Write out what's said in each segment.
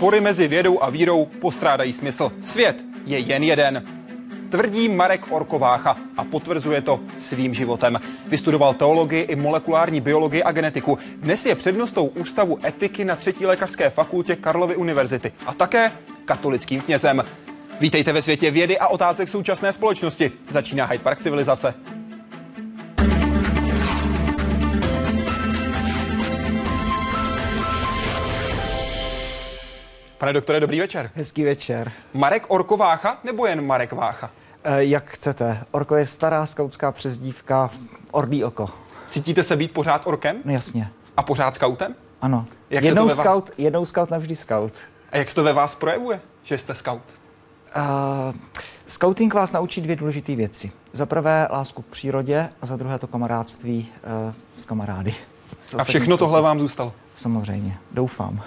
spory mezi vědou a vírou postrádají smysl. Svět je jen jeden. Tvrdí Marek Orkovácha a potvrzuje to svým životem. Vystudoval teologii i molekulární biologii a genetiku. Dnes je přednostou Ústavu etiky na třetí lékařské fakultě Karlovy univerzity a také katolickým knězem. Vítejte ve světě vědy a otázek současné společnosti. Začíná Hyde Park civilizace. Pane doktore, dobrý večer. Hezký večer. Marek Orkovácha nebo jen Marek Vácha? E, jak chcete. Orko je stará skautská přezdívka, ordý oko. Cítíte se být pořád orkem? No, jasně. A pořád skautem? Ano. Jak jednou, se to ve scout, vás... jednou scout, navždy scout. A jak se to ve vás projevuje, že jste scout? Uh, scouting vás naučí dvě důležité věci. Za prvé lásku k přírodě a za druhé to kamarádství uh, s kamarády. S a všechno tohle vám zůstalo? Samozřejmě, doufám.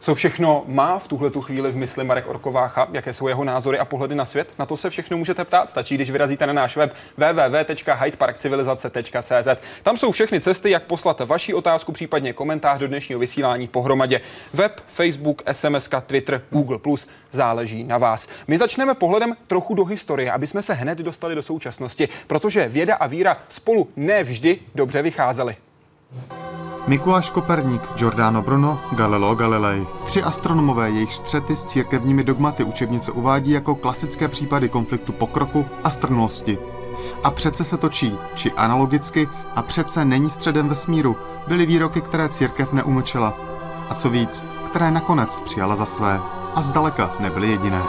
Co všechno má v tuhle tu chvíli v mysli Marek Orkovácha, jaké jsou jeho názory a pohledy na svět? Na to se všechno můžete ptát. Stačí, když vyrazíte na náš web www.hydeparkcivilizace.cz. Tam jsou všechny cesty, jak poslat vaši otázku, případně komentář do dnešního vysílání pohromadě. Web, Facebook, SMS, Twitter, Google+, záleží na vás. My začneme pohledem trochu do historie, aby jsme se hned dostali do současnosti, protože věda a víra spolu nevždy dobře vycházely. Mikuláš Koperník, Giordano Bruno, Galileo Galilei. Tři astronomové, jejich střety s církevními dogmaty učebnice uvádí jako klasické případy konfliktu pokroku a strnulosti. A přece se točí, či analogicky, a přece není středem vesmíru, byly výroky, které církev neumlčela. A co víc, které nakonec přijala za své. A zdaleka nebyly jediné.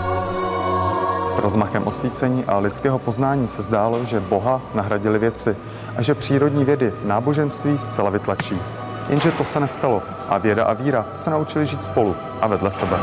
S rozmachem osvícení a lidského poznání se zdálo, že Boha nahradili věci a že přírodní vědy náboženství zcela vytlačí. Jenže to se nestalo a věda a víra se naučili žít spolu a vedle sebe.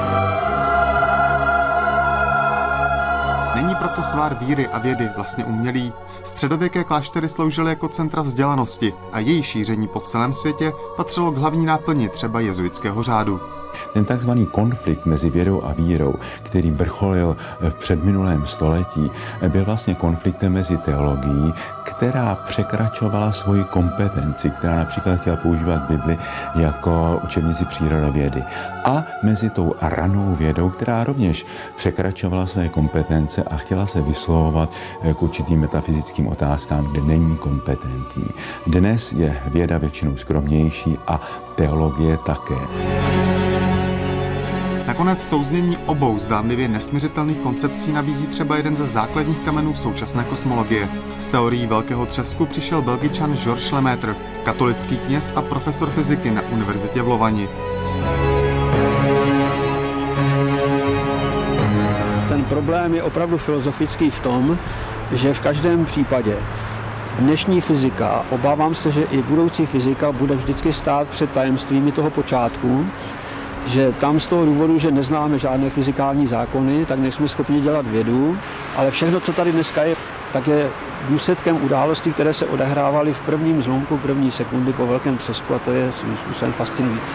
Není proto svár víry a vědy vlastně umělý. Středověké kláštery sloužily jako centra vzdělanosti a její šíření po celém světě patřilo k hlavní náplni třeba jezuitského řádu. Ten takzvaný konflikt mezi vědou a vírou, který vrcholil v předminulém století, byl vlastně konfliktem mezi teologií, která překračovala svoji kompetenci, která například chtěla používat Bibli jako učebnici přírodovědy. A mezi tou ranou vědou, která rovněž překračovala své kompetence a chtěla se vyslovovat k určitým metafyzickým otázkám, kde není kompetentní. Dnes je věda většinou skromnější a teologie také. Nakonec souznění obou zdánlivě nesměřitelných koncepcí nabízí třeba jeden ze základních kamenů současné kosmologie. Z teorií velkého třesku přišel belgičan Georges Lemaitre, katolický kněz a profesor fyziky na univerzitě v Lovani. Ten problém je opravdu filozofický v tom, že v každém případě dnešní fyzika, obávám se, že i budoucí fyzika bude vždycky stát před tajemstvími toho počátku, že tam z toho důvodu, že neznáme žádné fyzikální zákony, tak nejsme schopni dělat vědu, ale všechno, co tady dneska je, tak je důsledkem událostí, které se odehrávaly v prvním zlomku první sekundy po velkém třesku a to je svým způsobem fascinující.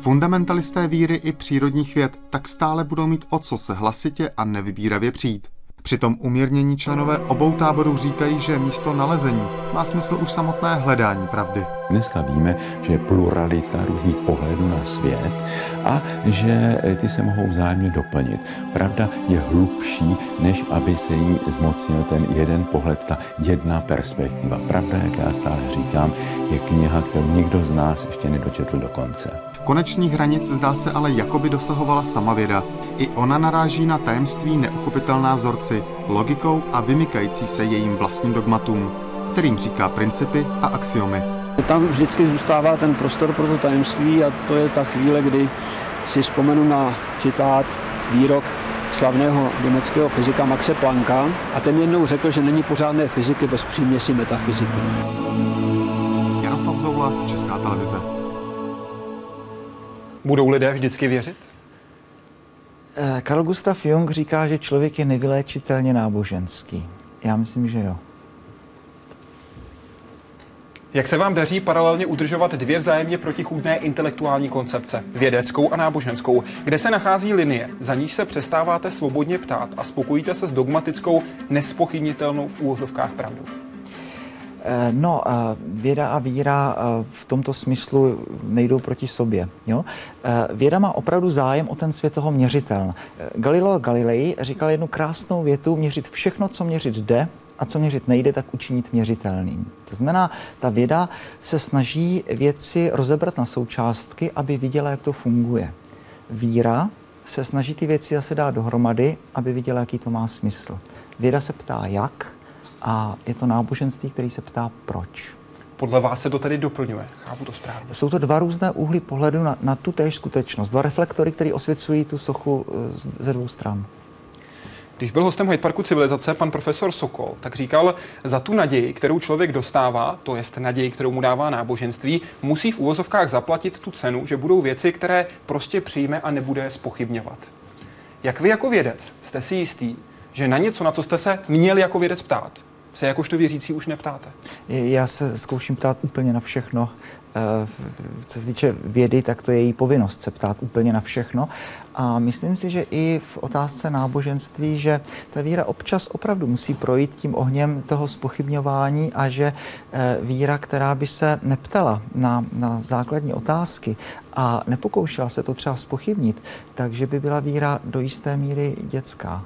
Fundamentalisté víry i přírodních věd tak stále budou mít o co se hlasitě a nevybíravě přijít. Přitom umírnění členové obou táborů říkají, že místo nalezení má smysl už samotné hledání pravdy. Dneska víme, že je pluralita různých pohledů na svět a že ty se mohou vzájemně doplnit. Pravda je hlubší, než aby se jí zmocnil ten jeden pohled, ta jedna perspektiva. Pravda, jak já stále říkám, je kniha, kterou nikdo z nás ještě nedočetl do konce. Konečných hranic zdá se ale jakoby dosahovala sama věda. I ona naráží na tajemství neuchopitelná vzorci, logikou a vymykající se jejím vlastním dogmatům, kterým říká principy a axiomy. Tam vždycky zůstává ten prostor pro to tajemství a to je ta chvíle, kdy si vzpomenu na citát, výrok slavného německého fyzika Maxe Plancka a ten jednou řekl, že není pořádné fyziky bez příměsi metafyziky. Jaroslav Zoula, Česká televize. Budou lidé vždycky věřit? Karl Gustav Jung říká, že člověk je nevyléčitelně náboženský. Já myslím, že jo. Jak se vám daří paralelně udržovat dvě vzájemně protichůdné intelektuální koncepce, vědeckou a náboženskou, kde se nachází linie, za níž se přestáváte svobodně ptát a spokojíte se s dogmatickou, nespochybnitelnou v úvozovkách pravdou? No, věda a víra v tomto smyslu nejdou proti sobě. Jo? Věda má opravdu zájem o ten svět toho měřiteln. Galileo Galilei říkal jednu krásnou větu, měřit všechno, co měřit jde, a co měřit nejde, tak učinit měřitelným. To znamená, ta věda se snaží věci rozebrat na součástky, aby viděla, jak to funguje. Víra se snaží ty věci zase dát dohromady, aby viděla, jaký to má smysl. Věda se ptá jak a je to náboženství, který se ptá proč. Podle vás se to tedy doplňuje, chápu to správně. Jsou to dva různé úhly pohledu na, na tu též skutečnost. Dva reflektory, které osvěcují tu sochu eh, ze dvou stran. Když byl hostem Hyde Parku civilizace pan profesor Sokol, tak říkal, za tu naději, kterou člověk dostává, to je naději, kterou mu dává náboženství, musí v úvozovkách zaplatit tu cenu, že budou věci, které prostě přijme a nebude spochybňovat. Jak vy jako vědec jste si jistý, že na něco, na co jste se měli jako vědec ptát, se jakožto věřící už neptáte? Já se zkouším ptát úplně na všechno. Eh, co se týče vědy, tak to je její povinnost se ptát úplně na všechno. A myslím si, že i v otázce náboženství, že ta víra občas opravdu musí projít tím ohněm toho spochybňování a že eh, víra, která by se neptala na, na základní otázky a nepokoušela se to třeba spochybnit, takže by byla víra do jisté míry dětská.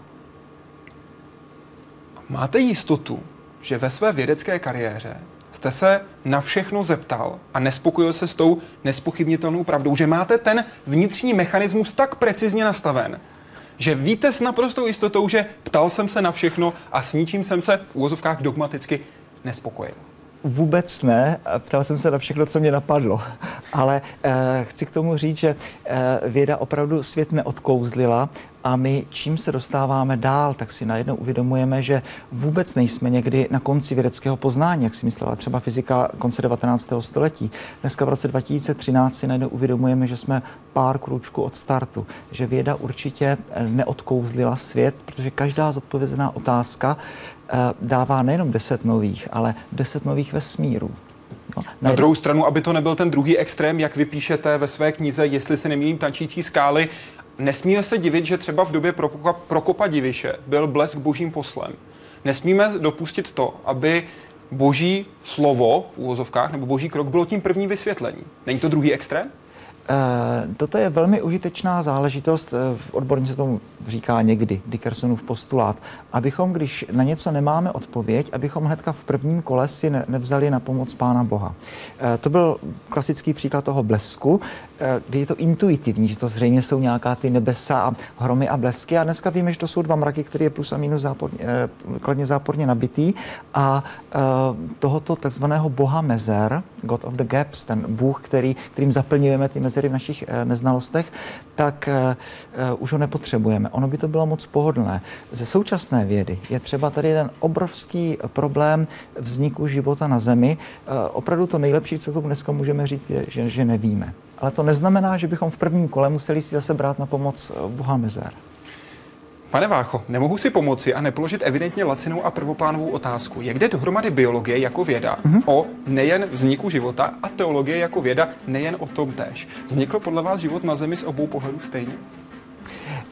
Máte jistotu, že ve své vědecké kariéře jste se na všechno zeptal a nespokojil se s tou nespochybnitelnou pravdou, že máte ten vnitřní mechanismus tak precizně nastaven, že víte s naprostou jistotou, že ptal jsem se na všechno a s ničím jsem se v úvozovkách dogmaticky nespokojil. Vůbec ne. Ptal jsem se na všechno, co mě napadlo. Ale eh, chci k tomu říct, že eh, věda opravdu svět neodkouzlila a my čím se dostáváme dál, tak si najednou uvědomujeme, že vůbec nejsme někdy na konci vědeckého poznání, jak si myslela třeba fyzika konce 19. století. Dneska v roce 2013 si najednou uvědomujeme, že jsme pár kručků od startu, že věda určitě neodkouzlila svět, protože každá zodpovězená otázka eh, dává nejenom deset nových, ale deset nových vesmírů. No, na druhou stranu, aby to nebyl ten druhý extrém, jak vypíšete ve své knize, jestli se nemýlím, tančící skály, Nesmíme se divit, že třeba v době Prokopa, Prokopa Diviše byl blesk božím poslem. Nesmíme dopustit to, aby boží slovo v úvozovkách nebo boží krok bylo tím prvním vysvětlení. Není to druhý extrém? Eh, toto je velmi užitečná záležitost, eh, v odborně se tomu říká někdy, Dickersonův postulát, abychom, když na něco nemáme odpověď, abychom hnedka v prvním kole si ne, nevzali na pomoc Pána Boha. Eh, to byl klasický příklad toho blesku, kdy je to intuitivní, že to zřejmě jsou nějaká ty nebesa a hromy a blesky a dneska víme, že to jsou dva mraky, které je plus a minus záporně, kladně záporně nabitý a tohoto takzvaného Boha mezer, God of the Gaps, ten Bůh, který, kterým zaplňujeme ty mezery v našich neznalostech, tak už ho nepotřebujeme. Ono by to bylo moc pohodlné. Ze současné vědy je třeba tady jeden obrovský problém vzniku života na Zemi. Opravdu to nejlepší, co tomu dneska můžeme říct, je, že, že nevíme. Ale to neznamená, že bychom v prvním kole museli si zase brát na pomoc Boha Mezer. Pane Vácho, nemohu si pomoci a nepoložit evidentně lacinou a prvoplánovou otázku. Jak jde dohromady biologie jako věda mm-hmm. o nejen vzniku života a teologie jako věda nejen o tom též? Vznikl podle vás život na Zemi z obou pohledů stejně?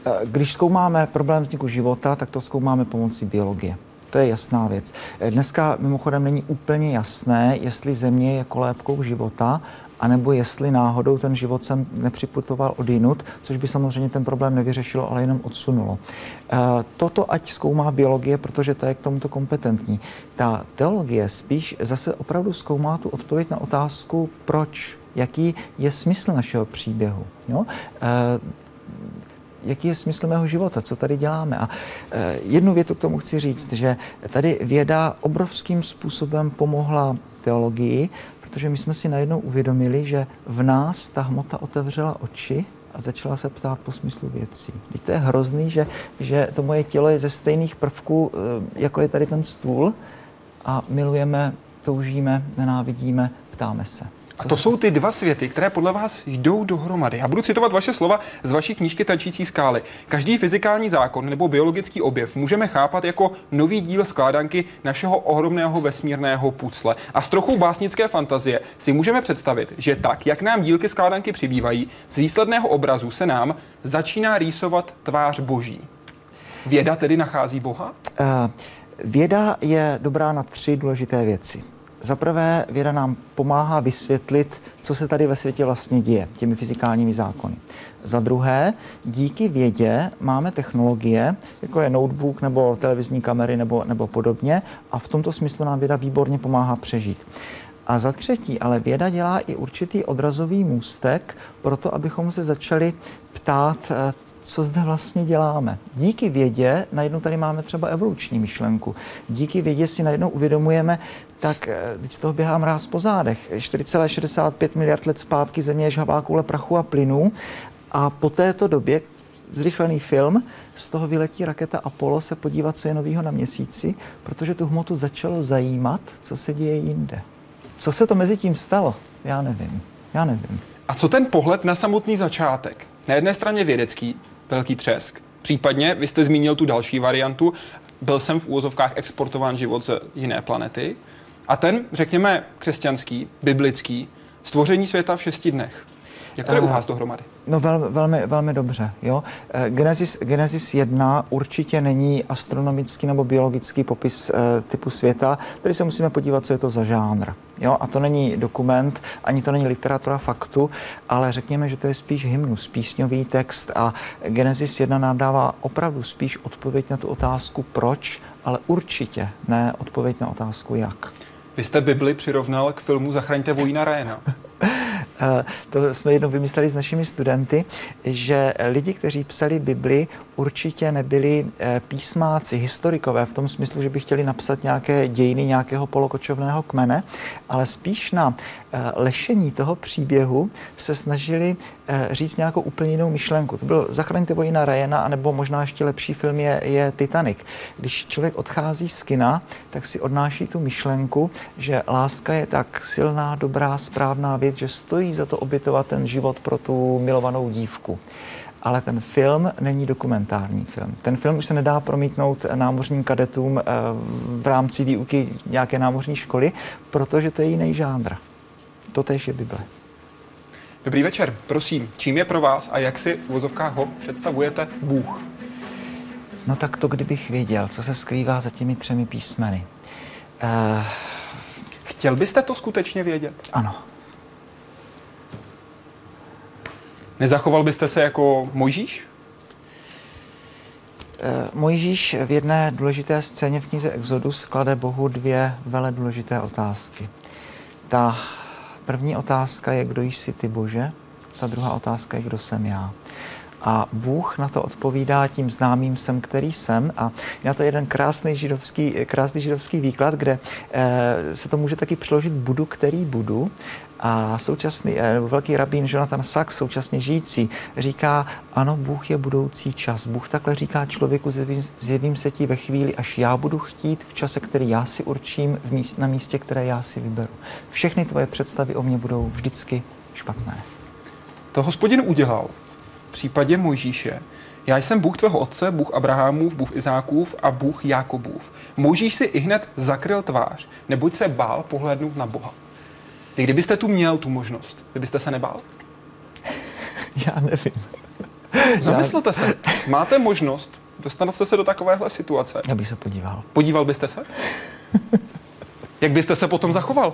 Eh, když zkoumáme problém vzniku života, tak to zkoumáme pomocí biologie. To je jasná věc. Eh, dneska mimochodem není úplně jasné, jestli Země je kolébkou života, anebo jestli náhodou ten život sem nepřiputoval od jinut, což by samozřejmě ten problém nevyřešilo, ale jenom odsunulo. Eh, toto ať zkoumá biologie, protože to je k tomuto kompetentní. Ta teologie spíš zase opravdu zkoumá tu odpověď na otázku, proč, jaký je smysl našeho příběhu. Jo? Jaký je smysl mého života, co tady děláme. A eh, jednu větu k tomu chci říct, že tady věda obrovským způsobem pomohla teologii, protože my jsme si najednou uvědomili, že v nás ta hmota otevřela oči a začala se ptát po smyslu věcí. Víte, to je hrozný, že, že to moje tělo je ze stejných prvků, eh, jako je tady ten stůl a milujeme, toužíme, nenávidíme, ptáme se. A to jsou ty dva světy, které podle vás jdou dohromady. Já budu citovat vaše slova z vaší knížky Tančící skály. Každý fyzikální zákon nebo biologický objev můžeme chápat jako nový díl skládanky našeho ohromného vesmírného pucle. A s trochou básnické fantazie si můžeme představit, že tak, jak nám dílky skládanky přibývají, z výsledného obrazu se nám začíná rýsovat tvář boží. Věda tedy nachází Boha? Uh, věda je dobrá na tři důležité věci. Za prvé, věda nám pomáhá vysvětlit, co se tady ve světě vlastně děje těmi fyzikálními zákony. Za druhé, díky vědě máme technologie, jako je notebook nebo televizní kamery nebo, nebo podobně, a v tomto smyslu nám věda výborně pomáhá přežít. A za třetí, ale věda dělá i určitý odrazový můstek pro to, abychom se začali ptát, eh, co zde vlastně děláme. Díky vědě najednou tady máme třeba evoluční myšlenku. Díky vědě si najednou uvědomujeme, tak eh, teď z toho běhá mráz po zádech. 4,65 miliard let zpátky Země je žhavá koule prachu a plynu a po této době zrychlený film, z toho vyletí raketa Apollo se podívat, co je novýho na měsíci, protože tu hmotu začalo zajímat, co se děje jinde. Co se to mezi tím stalo? Já nevím. Já nevím. A co ten pohled na samotný začátek? Na jedné straně vědecký, velký třesk. Případně, vy jste zmínil tu další variantu, byl jsem v úvozovkách exportován život z jiné planety. A ten, řekněme, křesťanský, biblický, stvoření světa v šesti dnech. Jak to je u vás dohromady? No velmi, velmi, velmi dobře. Jo? Eh, Genesis, Genesis 1 určitě není astronomický nebo biologický popis e, typu světa, který se musíme podívat, co je to za žánr. Jo? A to není dokument, ani to není literatura faktu, ale řekněme, že to je spíš hymnus, písňový text a Genesis 1 nám dává opravdu spíš odpověď na tu otázku proč, ale určitě ne odpověď na otázku jak. Vy jste Bibli přirovnal k filmu Zachraňte vojína Ryana. Eh, to jsme jednou vymysleli s našimi studenty, že lidi, kteří psali Bibli, určitě nebyli eh, písmáci, historikové v tom smyslu, že by chtěli napsat nějaké dějiny nějakého polokočovného kmene, ale spíš na eh, lešení toho příběhu se snažili říct nějakou úplně jinou myšlenku. To byl Zachraňte vojina Ryana, anebo možná ještě lepší film je, je Titanic. Když člověk odchází z kina, tak si odnáší tu myšlenku, že láska je tak silná, dobrá, správná věc, že stojí za to obětovat ten život pro tu milovanou dívku. Ale ten film není dokumentární film. Ten film už se nedá promítnout námořním kadetům eh, v rámci výuky nějaké námořní školy, protože to je jiný žánr. To tež je Bible. Dobrý večer, prosím, čím je pro vás a jak si v vozovkách ho představujete Bůh? No tak to, kdybych věděl, co se skrývá za těmi třemi písmeny. Uh... Chtěl byste to skutečně vědět? Ano. Nezachoval byste se jako Mojžíš? Eh, Mojžíš v jedné důležité scéně v knize Exodus klade Bohu dvě vele důležité otázky. Ta první otázka je, kdo jsi ty Bože, ta druhá otázka je, kdo jsem já. A Bůh na to odpovídá tím známým jsem, který jsem. A je na to jeden krásný židovský, krásný židovský výklad, kde eh, se to může taky přeložit budu, který budu. A současný, eh, velký rabín Jonathan Sachs, současně žijící, říká, ano, Bůh je budoucí čas. Bůh takhle říká člověku, zjevím, zjevím se ti ve chvíli, až já budu chtít, v čase, který já si určím, v míst, na místě, které já si vyberu. Všechny tvoje představy o mě budou vždycky špatné. To hospodin udělal v případě Mojžíše. Já jsem Bůh tvého otce, Bůh Abrahamův, Bůh Izákův a Bůh Jakobův. Mojžíš si i hned zakryl tvář, neboť se bál pohlednout na Boha. Vy kdybyste tu měl tu možnost, vy byste se nebál? Já nevím. Zamyslete se. Máte možnost, dostanete se do takovéhle situace. Já bych se podíval. Podíval byste se? Jak byste se potom zachoval,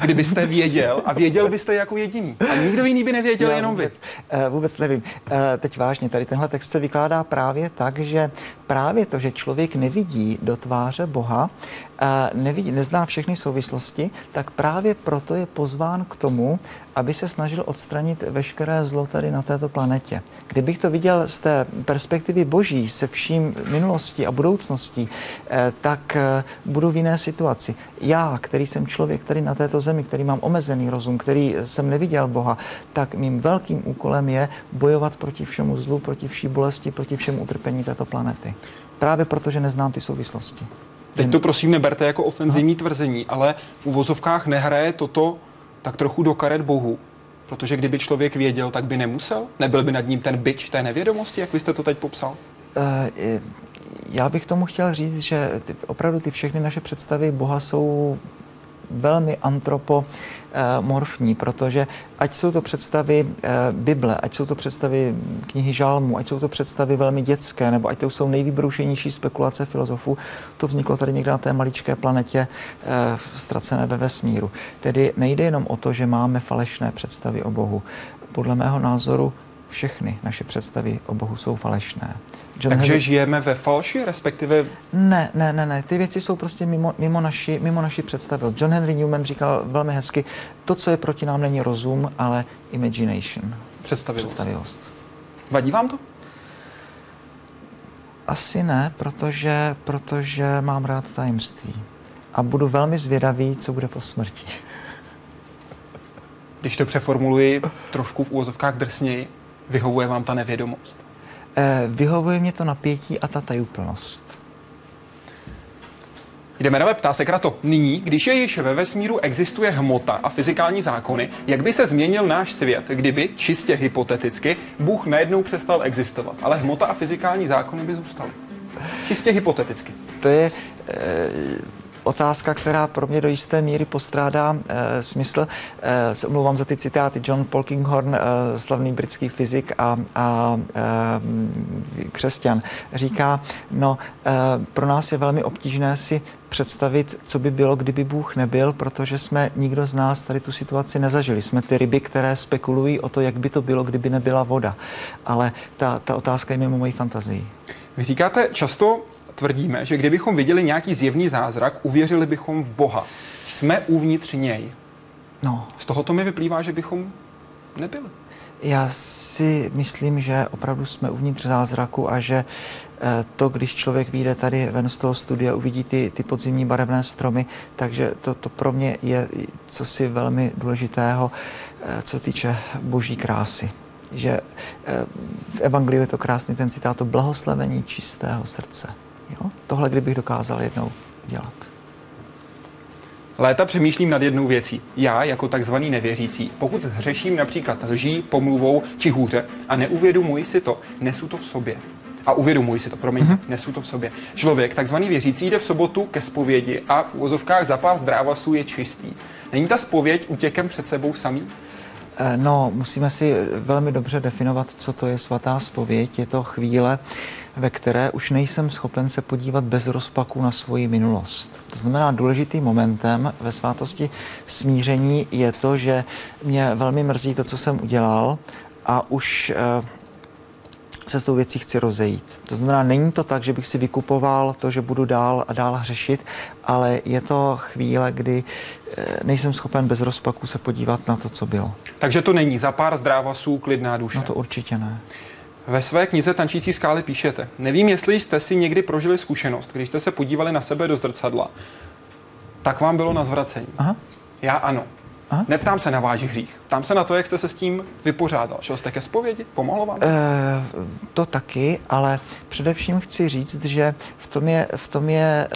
kdybyste věděl a věděl byste jako jediný? A nikdo jiný by nevěděl, Já jenom vůbec, vy. Vůbec nevím. Uh, teď vážně, tady tenhle text se vykládá právě tak, že právě to, že člověk nevidí do tváře Boha, nevidí, nezná všechny souvislosti, tak právě proto je pozván k tomu, aby se snažil odstranit veškeré zlo tady na této planetě. Kdybych to viděl z té perspektivy boží, se vším minulostí a budoucností, eh, tak eh, budu v jiné situaci. Já, který jsem člověk tady na této zemi, který mám omezený rozum, který jsem neviděl Boha, tak mým velkým úkolem je bojovat proti všemu zlu, proti vší bolesti, proti všemu utrpení této planety. Právě proto, že neznám ty souvislosti. Teď to prosím neberte jako ofenzivní no. tvrzení, ale v uvozovkách nehraje toto tak trochu do karet Bohu. Protože kdyby člověk věděl, tak by nemusel? Nebyl by nad ním ten byč té nevědomosti, jak vy jste to teď popsal? Uh, já bych tomu chtěl říct, že ty, opravdu ty všechny naše představy Boha jsou velmi antropomorfní, protože ať jsou to představy eh, Bible, ať jsou to představy knihy Žalmu, ať jsou to představy velmi dětské, nebo ať to jsou nejvybroušenější spekulace filozofů, to vzniklo tady někde na té maličké planetě eh, ztracené ve vesmíru. Tedy nejde jenom o to, že máme falešné představy o Bohu. Podle mého názoru všechny naše představy o Bohu jsou falešné. John Takže Henry... žijeme ve falši, respektive... Ne, ne, ne, ne. Ty věci jsou prostě mimo, mimo, naši, mimo naši představy. John Henry Newman říkal velmi hezky, to, co je proti nám, není rozum, ale imagination. Představivost. Představivost. Vadí vám to? Asi ne, protože, protože mám rád tajemství. A budu velmi zvědavý, co bude po smrti. Když to přeformuluji trošku v úvozovkách drsněji, vyhovuje vám ta nevědomost? Eh, vyhovuje mě to napětí a ta tajuplnost. Jdeme na web, ptá se Krato. Nyní, když je již ve vesmíru existuje hmota a fyzikální zákony, jak by se změnil náš svět, kdyby, čistě hypoteticky, Bůh najednou přestal existovat, ale hmota a fyzikální zákony by zůstaly? Čistě hypoteticky. To je... E otázka, která pro mě do jisté míry postrádá e, smysl. E, omlouvám za ty citáty. John Polkinghorn, e, slavný britský fyzik a, a e, křesťan, říká, no e, pro nás je velmi obtížné si představit, co by bylo, kdyby Bůh nebyl, protože jsme nikdo z nás tady tu situaci nezažili. Jsme ty ryby, které spekulují o to, jak by to bylo, kdyby nebyla voda. Ale ta, ta otázka je mimo mojí fantazii. Vy říkáte často, tvrdíme, že kdybychom viděli nějaký zjevný zázrak, uvěřili bychom v Boha. Jsme uvnitř něj. No. Z tohoto mi vyplývá, že bychom nebyli. Já si myslím, že opravdu jsme uvnitř zázraku a že eh, to, když člověk vyjde tady ven z toho studia, uvidí ty, ty podzimní barevné stromy, takže to, to pro mě je cosi velmi důležitého, eh, co týče boží krásy. Že eh, v Evangeliu je to krásný ten citát, to blahoslavení čistého srdce. Jo? Tohle kdybych dokázal jednou dělat. Léta přemýšlím nad jednou věcí. Já, jako takzvaný nevěřící, pokud hřeším například lží, pomluvou či hůře a neuvědomuji si to, nesu to v sobě. A uvědomuji si to, promiň, mm-hmm. nesu to v sobě. Člověk, takzvaný věřící, jde v sobotu ke zpovědi a v úvozovkách zapás zdrávasů je čistý. Není ta spověď útěkem před sebou samý? Eh, no, musíme si velmi dobře definovat, co to je svatá spověď. Je to chvíle, ve které už nejsem schopen se podívat bez rozpaku na svoji minulost. To znamená, důležitým momentem ve svátosti smíření je to, že mě velmi mrzí to, co jsem udělal a už eh, se s tou věcí chci rozejít. To znamená, není to tak, že bych si vykupoval to, že budu dál a dál hřešit, ale je to chvíle, kdy eh, nejsem schopen bez rozpaku se podívat na to, co bylo. Takže to není za pár zdrávasů klidná duše? No to určitě ne. Ve své knize Tančící skály píšete, nevím, jestli jste si někdy prožili zkušenost, když jste se podívali na sebe do zrcadla, tak vám bylo na zvracení. Aha. Já ano. Aha. Neptám se na váš hřích. Ptám se na to, jak jste se s tím vypořádal. Šel jste ke zpovědi? Pomohlo vám? E, to taky, ale především chci říct, že v tom je, v tom je e,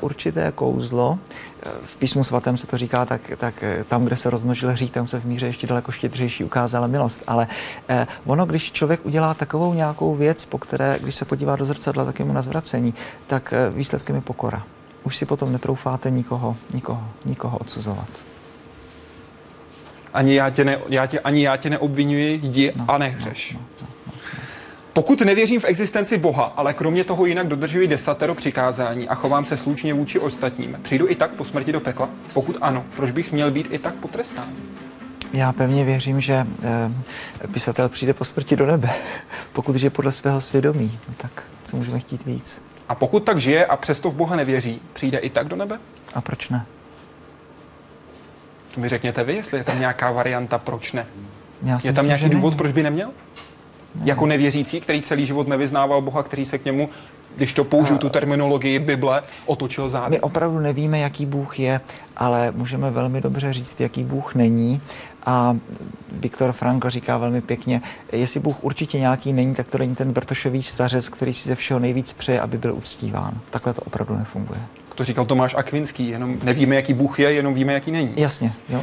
určité kouzlo. Eh, v písmu svatém se to říká, tak, tak tam, kde se rozmnožil hřích, tam se v míře ještě daleko štědřejší ukázala milost. Ale e, ono, když člověk udělá takovou nějakou věc, po které, když se podívá do zrcadla, tak je mu na zvracení, tak výsledkem je pokora. Už si potom netroufáte nikoho, nikoho, nikoho odsuzovat. Ani já tě, ne, já tě, ani já tě neobvinuji, jdi no, a nehřeš. No, no, no. Pokud nevěřím v existenci Boha, ale kromě toho jinak dodržuji desatero přikázání a chovám se slušně vůči ostatním, přijdu i tak po smrti do pekla? Pokud ano, proč bych měl být i tak potrestán? Já pevně věřím, že eh, pisatel přijde po smrti do nebe, pokud je podle svého svědomí. No tak co můžeme chtít víc? A pokud tak žije a přesto v Boha nevěří, přijde i tak do nebe? A proč ne? To mi řekněte vy, jestli je tam nějaká varianta, proč ne. Já je tam nějaký důvod, proč by neměl? Jako nevěřící, který celý život nevyznával Boha, který se k němu, když to použiju tu terminologii Bible, otočil zády. My opravdu nevíme, jaký Bůh je, ale můžeme velmi dobře říct, jaký Bůh není. A Viktor Frankl říká velmi pěkně, jestli Bůh určitě nějaký není, tak to není ten Brtošový stařec, který si ze všeho nejvíc přeje, aby byl uctíván. Takhle to opravdu nefunguje. To říkal Tomáš Akvinský, jenom nevíme, jaký Bůh je, jenom víme, jaký není. Jasně, jo.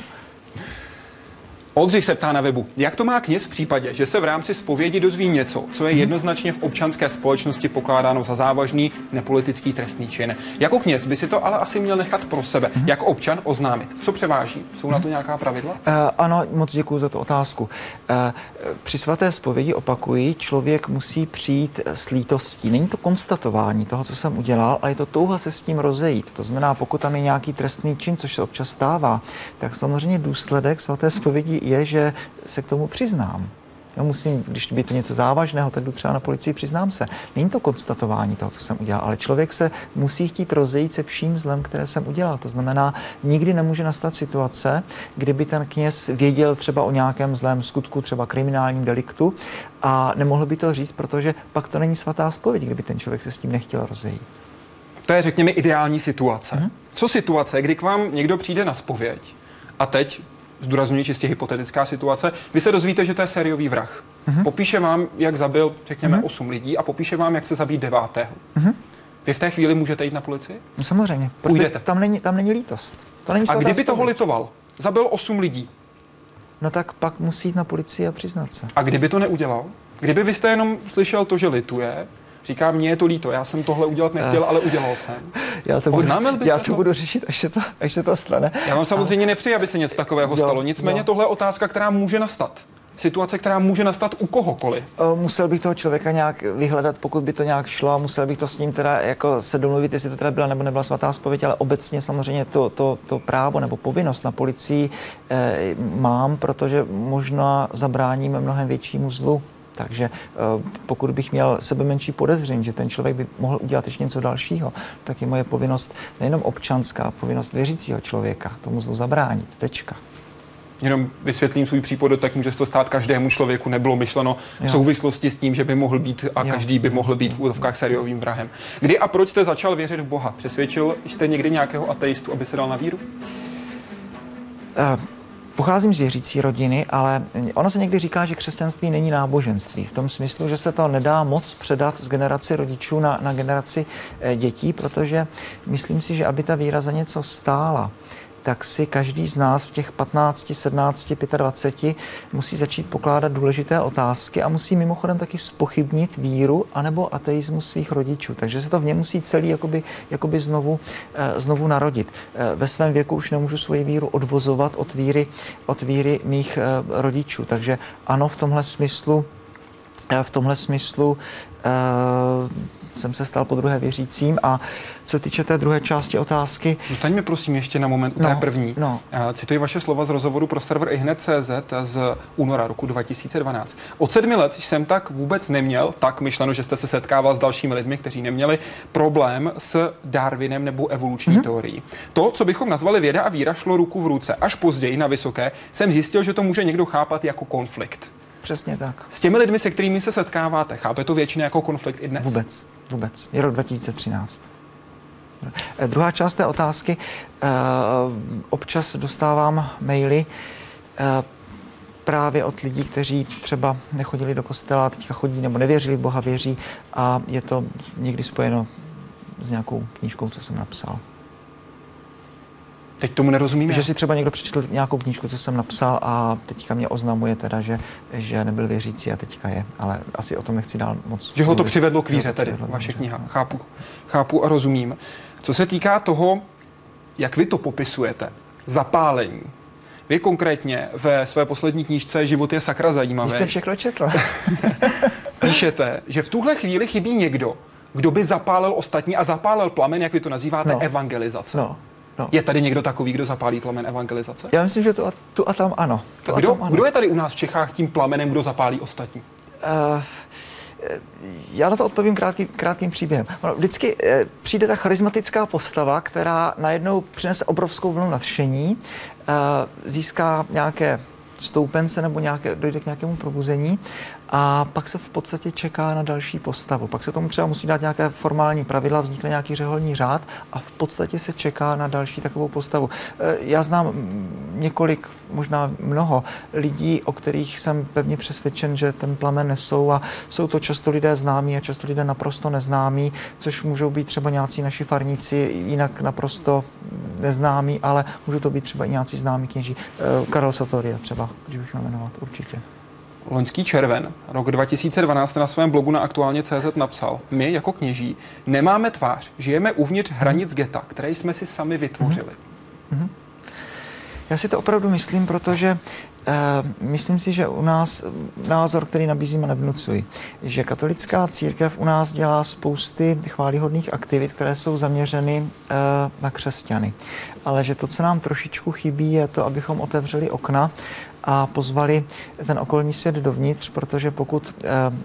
Oldřich se ptá na webu, jak to má kněz v případě, že se v rámci zpovědi dozví něco, co je jednoznačně v občanské společnosti pokládáno za závažný nepolitický trestný čin. Jako kněz by si to ale asi měl nechat pro sebe, jako občan oznámit. Co převáží? Jsou na to nějaká pravidla? Uh, ano, moc děkuji za tu otázku. Uh, při svaté zpovědi opakuji, člověk musí přijít s lítostí. Není to konstatování toho, co jsem udělal, ale je to touha se s tím rozejít. To znamená, pokud tam je nějaký trestný čin, což se občas stává, tak samozřejmě důsledek svaté zpovědi je, že se k tomu přiznám. Já musím, když by to něco závažného, tak jdu třeba na policii, přiznám se. Není to konstatování toho, co jsem udělal, ale člověk se musí chtít rozejít se vším zlem, které jsem udělal. To znamená, nikdy nemůže nastat situace, kdyby ten kněz věděl třeba o nějakém zlém skutku, třeba kriminálním deliktu a nemohl by to říct, protože pak to není svatá spověď, kdyby ten člověk se s tím nechtěl rozejít. To je, řekněme, ideální situace. Hmm? Co situace, kdy k vám někdo přijde na spověď a teď zdůraznuju čistě hypotetická situace, vy se dozvíte, že to je sériový vrah. Uh-huh. Popíše vám, jak zabil, řekněme, uh-huh. 8 lidí a popíše vám, jak chce zabít devátého. Uh-huh. Vy v té chvíli můžete jít na policii? No samozřejmě. Půjdete. Tam není, tam není lítost. To není a kdyby toho litoval? Zabil 8 lidí. No tak pak musí jít na policii a přiznat se. A kdyby to neudělal? Kdyby vy jste jenom slyšel to, že lituje, Říká, mně je to líto, já jsem tohle udělat nechtěl, ale udělal jsem. Já to, budu, já to, to budu řešit, až se to, až se to stane. Já vám samozřejmě a... nepřeji, aby se něco takového jo, stalo. Nicméně jo. tohle je otázka, která může nastat situace, která může nastat u kohokoliv. Musel bych toho člověka nějak vyhledat, pokud by to nějak šlo a musel bych to s ním teda jako se domluvit, jestli to teda byla nebo nebyla svatá spověď, ale obecně samozřejmě to, to, to právo nebo povinnost na policii eh, mám, protože možná zabráním mnohem většímu zlu. Takže eh, pokud bych měl sebe menší podezření, že ten člověk by mohl udělat ještě něco dalšího, tak je moje povinnost nejenom občanská, povinnost věřícího člověka tomu zlu zabránit. Tečka. Jenom vysvětlím svůj případ, tak může se to stát každému člověku. Nebylo myšleno v jo. souvislosti s tím, že by mohl být a jo. každý by mohl být v útovkách seriovým vrahem. Kdy a proč jste začal věřit v Boha? Přesvědčil jste někdy nějakého ateistu, aby se dal na víru? Uh Pocházím z věřící rodiny, ale ono se někdy říká, že křesťanství není náboženství. V tom smyslu, že se to nedá moc předat z generaci rodičů na, na generaci eh, dětí, protože myslím si, že aby ta víra za něco stála, tak si každý z nás v těch 15, 17, 25 musí začít pokládat důležité otázky a musí mimochodem taky spochybnit víru anebo ateismus svých rodičů. Takže se to v něm musí celý jakoby, jakoby znovu, eh, znovu narodit. Eh, ve svém věku už nemůžu svoji víru odvozovat od víry, od víry mých eh, rodičů. Takže ano, v tomhle smyslu v tomhle smyslu jsem se stal po druhé věřícím a co týče té druhé části otázky... Zůstaňme prosím ještě na moment u no, té první. No. Cituji vaše slova z rozhovoru pro server ihned.cz z února roku 2012. Od sedmi let jsem tak vůbec neměl, tak myšleno, že jste se setkával s dalšími lidmi, kteří neměli problém s Darwinem nebo evoluční mm-hmm. teorií. To, co bychom nazvali věda a víra, šlo ruku v ruce. Až později na vysoké jsem zjistil, že to může někdo chápat jako konflikt. Přesně tak. S těmi lidmi, se kterými se setkáváte, chápe to většina jako konflikt i dnes? Vůbec. Vůbec. Je rok 2013. Eh, druhá část té otázky. Eh, občas dostávám maily eh, právě od lidí, kteří třeba nechodili do kostela, teďka chodí nebo nevěřili v Boha, věří a je to někdy spojeno s nějakou knížkou, co jsem napsal. Teď tomu nerozumím. Že si třeba někdo přečetl nějakou knížku, co jsem napsal a teďka mě oznamuje teda, že, že nebyl věřící a teďka je, ale asi o tom nechci dál moc. Že ho to přivedlo k víře tedy, vaše kniha. Chápu, chápu a rozumím. Co se týká toho, jak vy to popisujete, zapálení, vy konkrétně ve své poslední knížce Život je sakra zajímavý. Vy jste všechno četl. píšete, že v tuhle chvíli chybí někdo, kdo by zapálil ostatní a zapálil plamen, jak vy to nazýváte, no. evangelizace. No. No. Je tady někdo takový, kdo zapálí plamen evangelizace? Já myslím, že tu a, tu a tam ano. Tu kdo, tam ano. kdo je tady u nás v Čechách tím plamenem, kdo zapálí ostatní? Uh, já na to odpovím krátký, krátkým příběhem. Ono, vždycky eh, přijde ta charismatická postava, která najednou přinese obrovskou vlnu nadšení, eh, získá nějaké stoupence nebo nějaké, dojde k nějakému probuzení a pak se v podstatě čeká na další postavu. Pak se tomu třeba musí dát nějaké formální pravidla, vznikne nějaký řeholní řád a v podstatě se čeká na další takovou postavu. E, já znám několik, možná mnoho lidí, o kterých jsem pevně přesvědčen, že ten plamen nesou a jsou to často lidé známí a často lidé naprosto neznámí, což můžou být třeba nějací naši farníci, jinak naprosto neznámí, ale můžou to být třeba i nějací známí kněží. Eh, Karel Satoria třeba, když bych jmenovat, určitě. Loňský červen, rok 2012 na svém blogu na aktuálně CZ napsal, my jako kněží nemáme tvář, žijeme uvnitř hranic geta, které jsme si sami vytvořili. Mm-hmm. Já si to opravdu myslím, protože Uh, myslím si, že u nás názor, který nabízím a nevnucuji, že katolická církev u nás dělá spousty chválihodných aktivit, které jsou zaměřeny uh, na křesťany. Ale že to, co nám trošičku chybí, je to, abychom otevřeli okna a pozvali ten okolní svět dovnitř, protože pokud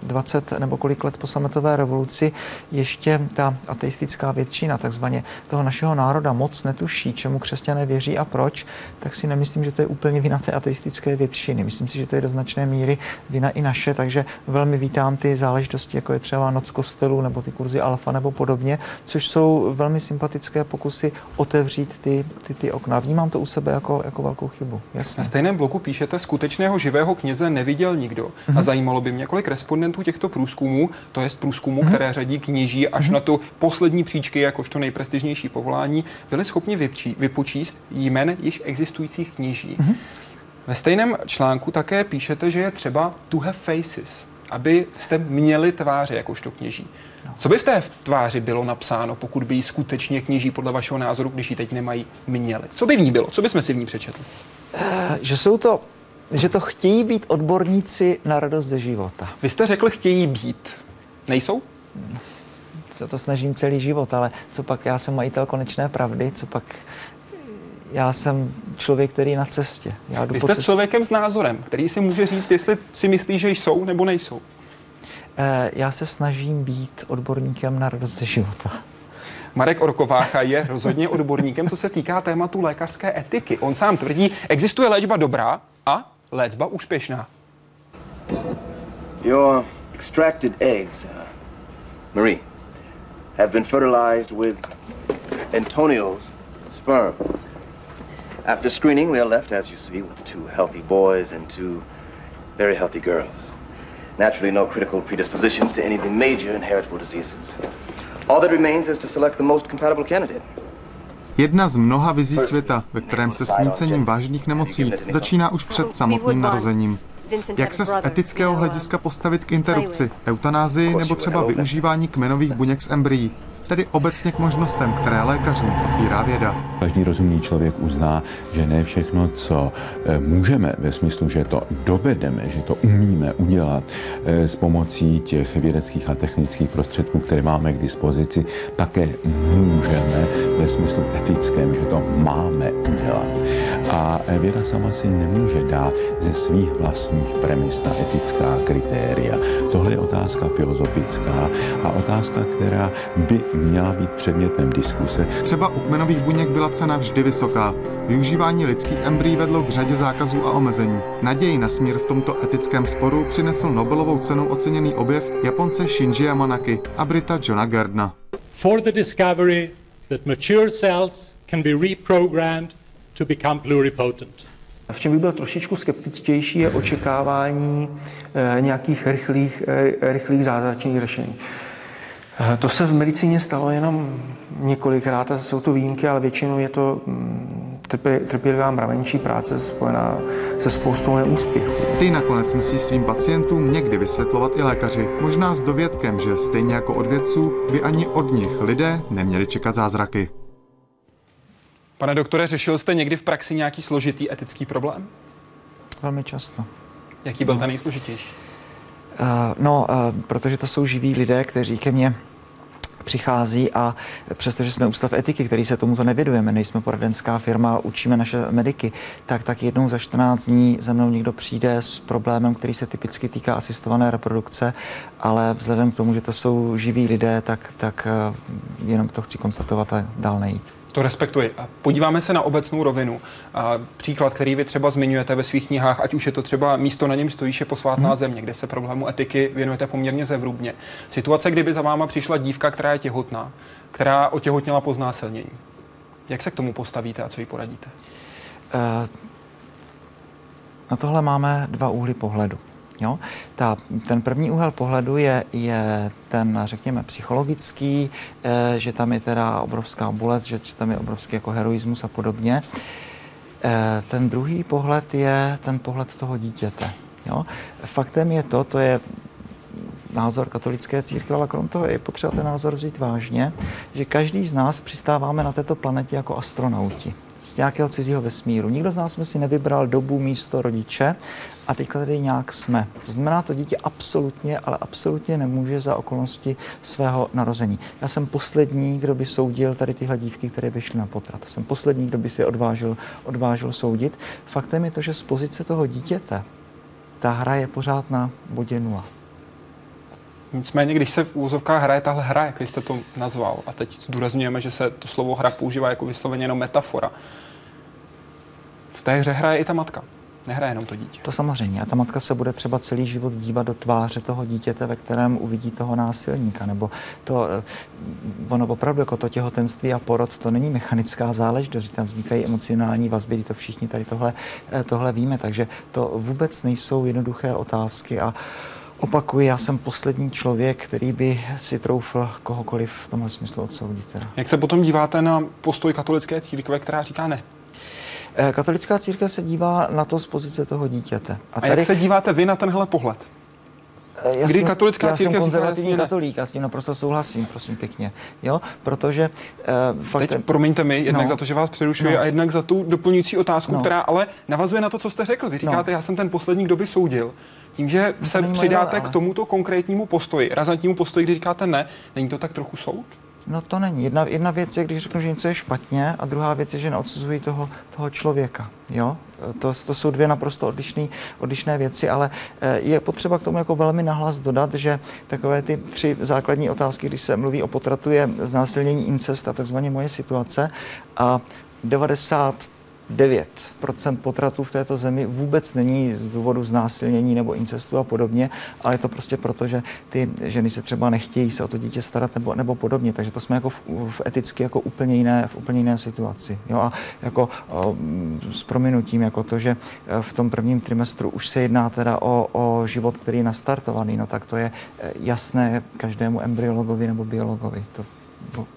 20 eh, nebo kolik let po sametové revoluci ještě ta ateistická většina takzvaně toho našeho národa moc netuší, čemu křesťané věří a proč, tak si nemyslím, že to je úplně vina té ateistické většiny. Myslím si, že to je do značné míry vina i naše, takže velmi vítám ty záležitosti, jako je třeba noc kostelu nebo ty kurzy alfa nebo podobně, což jsou velmi sympatické pokusy otevřít ty, ty, ty okna. Vnímám to u sebe jako, jako velkou chybu. Jasně. Na stejném bloku píše píšete, skutečného živého kněze neviděl nikdo. Mm-hmm. A mhm. zajímalo by mě, kolik respondentů těchto průzkumů, to je z průzkumů, mm-hmm. které řadí kněží až mm-hmm. na tu poslední příčky, jakožto nejprestižnější povolání, byli schopni vypčí, vypočíst jmen již existujících kněží. Mm-hmm. Ve stejném článku také píšete, že je třeba to have faces, aby jste měli tváře jakožto kněží. No. Co by v té tváři bylo napsáno, pokud by ji skutečně kněží podle vašeho názoru, když ji teď nemají, měli? Co by v ní bylo? Co by jsme si v ní přečetli? Uh, že jsou to že to chtějí být odborníci na radost ze života. Vy jste řekl, chtějí být. Nejsou? Se to snažím celý život, ale co pak já jsem majitel konečné pravdy, co pak já jsem člověk, který je na cestě. Já jdu Vy jste cestě. člověkem s názorem, který si může říct, jestli si myslí, že jsou nebo nejsou. Eh, já se snažím být odborníkem na radost ze života. Marek Orkovácha je rozhodně odborníkem, co se týká tématu lékařské etiky. On sám tvrdí, existuje léčba dobrá a léčba úspěšná. Your extracted eggs, uh, Marie, have been fertilized with Antonio's sperm. After screening, we are left, as you see, with two healthy boys and two very healthy girls. Naturally, no critical predispositions to any of the major inheritable diseases. All that remains is to select the most compatible candidate. Jedna z mnoha vizí světa, ve kterém se smícením vážných nemocí začíná už před samotným narozením. Jak se z etického hlediska postavit k interrupci, eutanázii nebo třeba využívání kmenových buněk z embryí? Tedy obecně k možnostem, které lékařům otvírá věda. Každý rozumný člověk uzná, že ne všechno, co eh, můžeme ve smyslu, že to dovedeme, že to umíme udělat eh, s pomocí těch vědeckých a technických prostředků, které máme k dispozici, také můžeme ve smyslu etickém, že to máme udělat. A věda sama si nemůže dát ze svých vlastních premis na etická kritéria. Tohle je otázka filozofická a otázka, která by měla být předmětem diskuse. Třeba u kmenových buněk byla cena vždy vysoká. Využívání lidských embryí vedlo k řadě zákazů a omezení. Naději na smír v tomto etickém sporu přinesl Nobelovou cenou oceněný objev Japonce Shinji Yamanaki a Brita Johna Gardna. For the discovery that mature cells can be reprogrammed to become pluripotent. V čem bych byl trošičku skeptičtější je očekávání e, nějakých rychlých, e, rychlých zázračných řešení. Eh, to se v medicíně stalo jenom několikrát a jsou to výjimky, ale většinou je to mm, trpělivá mravenčí práce spojená se spoustou neúspěchů. Ty nakonec musí svým pacientům někdy vysvětlovat i lékaři, možná s dovědkem, že stejně jako od vědců by ani od nich lidé neměli čekat zázraky. Pane doktore, řešil jste někdy v praxi nějaký složitý etický problém? Velmi často. Jaký byl ten nejsložitější? Uh, no, uh, protože to jsou živí lidé, kteří ke mně přichází a přestože jsme ústav etiky, který se tomuto nevědujeme, nejsme poradenská firma, učíme naše mediky, tak tak jednou za 14 dní za mnou někdo přijde s problémem, který se typicky týká asistované reprodukce, ale vzhledem k tomu, že to jsou živí lidé, tak, tak eh, jenom to chci konstatovat a dál nejít. To respektuji. Podíváme se na obecnou rovinu. Příklad, který vy třeba zmiňujete ve svých knihách, ať už je to třeba místo na něm stojíš je posvátná hmm. země, kde se problému etiky věnujete poměrně zevrubně. Situace, kdyby za váma přišla dívka, která je těhotná, která otěhotněla po znásilnění. Jak se k tomu postavíte a co jí poradíte? Uh, na tohle máme dva úhly pohledu. Jo? Ta, ten první úhel pohledu je, je ten, řekněme, psychologický, e, že tam je teda obrovská bolest, že, že tam je obrovský jako heroismus a podobně. E, ten druhý pohled je ten pohled toho dítěte. Jo? Faktem je to, to je názor katolické církve, ale krom toho je potřeba ten názor vzít vážně, že každý z nás přistáváme na této planetě jako astronauti z nějakého cizího vesmíru. Nikdo z nás jsme si nevybral dobu, místo, rodiče a teď tady nějak jsme. To znamená, to dítě absolutně, ale absolutně nemůže za okolnosti svého narození. Já jsem poslední, kdo by soudil tady tyhle dívky, které by šly na potrat. Jsem poslední, kdo by si odvážil, odvážil soudit. Faktem je to, že z pozice toho dítěte ta hra je pořád na bodě nula. Nicméně, když se v úzovkách hraje tahle hra, jak jste to nazval, a teď zdůrazňujeme, že se to slovo hra používá jako vysloveně jenom metafora, v té hře hraje i ta matka. Nehraje jenom to dítě. To samozřejmě. A ta matka se bude třeba celý život dívat do tváře toho dítěte, ve kterém uvidí toho násilníka. Nebo to, eh, ono opravdu jako to těhotenství a porod, to není mechanická záležitost, tam vznikají emocionální vazby, to všichni tady tohle, eh, tohle víme. Takže to vůbec nejsou jednoduché otázky a Opakuji, já jsem poslední člověk, který by si troufl kohokoliv v tomhle smyslu odsoudit. Jak se potom díváte na postoj katolické církve, která říká ne? Eh, katolická církev se dívá na to z pozice toho dítěte. A, a tady, jak se díváte vy na tenhle pohled? Eh, já Kdy katolická já církev jsem konzervativní katolík, já s tím naprosto souhlasím, prosím pěkně. Jo, protože uh, fakt... Teď promiňte mi, jednak no, za to, že vás přerušuji no, a jednak za tu doplňující otázku, no, která ale navazuje na to, co jste řekl. Vy říkáte, no, já jsem ten poslední, kdo by soudil. Tím, že se přidáte ale... k tomuto konkrétnímu postoji, razantnímu postoji, kdy říkáte ne, není to tak trochu soud? No to není. Jedna, jedna věc je, když řeknu, že něco je špatně a druhá věc je, že neodsuzují toho, toho člověka. Jo? To, to jsou dvě naprosto odlišné, odlišné věci, ale eh, je potřeba k tomu jako velmi nahlas dodat, že takové ty tři základní otázky, když se mluví o potratu, je znásilnění, incest a takzvaně moje situace a 90 9% potratů v této zemi vůbec není z důvodu znásilnění nebo incestu a podobně, ale je to prostě proto, že ty ženy se třeba nechtějí se o to dítě starat nebo, nebo podobně. Takže to jsme jako v, v eticky jako úplně jiné, v úplně jiné situaci. Jo? A jako o, s prominutím jako to, že e, v tom prvním trimestru už se jedná teda o, o život, který je nastartovaný, no tak to je e, jasné každému embryologovi nebo biologovi. To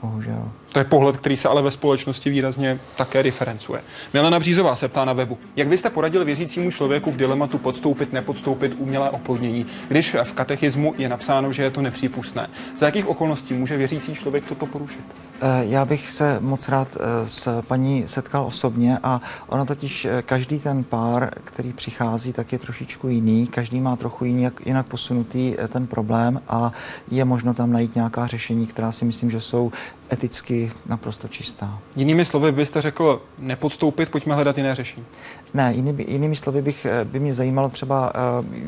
bohužel. To je pohled, který se ale ve společnosti výrazně také diferencuje. Milena Břízová se ptá na webu. Jak byste poradil věřícímu člověku v dilematu podstoupit, nepodstoupit umělé oplodnění, když v katechismu je napsáno, že je to nepřípustné? Za jakých okolností může věřící člověk toto porušit? Eh, já bych se moc rád eh, s paní setkal osobně a ono totiž eh, každý ten pár, který přichází, tak je trošičku jiný. Každý má trochu jiný, jinak posunutý ten problém a je možno tam najít nějaká řešení, která si myslím, že jsou eticky naprosto čistá. Jinými slovy byste řekl nepodstoupit, pojďme hledat jiné řešení. Ne, jinými, jinými slovy bych, eh, by mě zajímalo třeba, eh,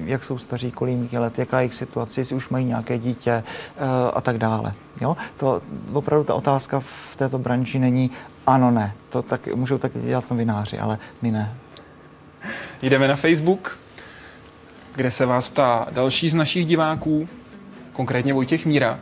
jak jsou staří, kolik je let, jaká je jejich situace, jestli už mají nějaké dítě eh, a tak dále. Jo? To opravdu ta otázka v této branži není ano, ne. To tak, můžou tak dělat novináři, ale my ne. Jdeme na Facebook, kde se vás ptá další z našich diváků, konkrétně Vojtěch Míra.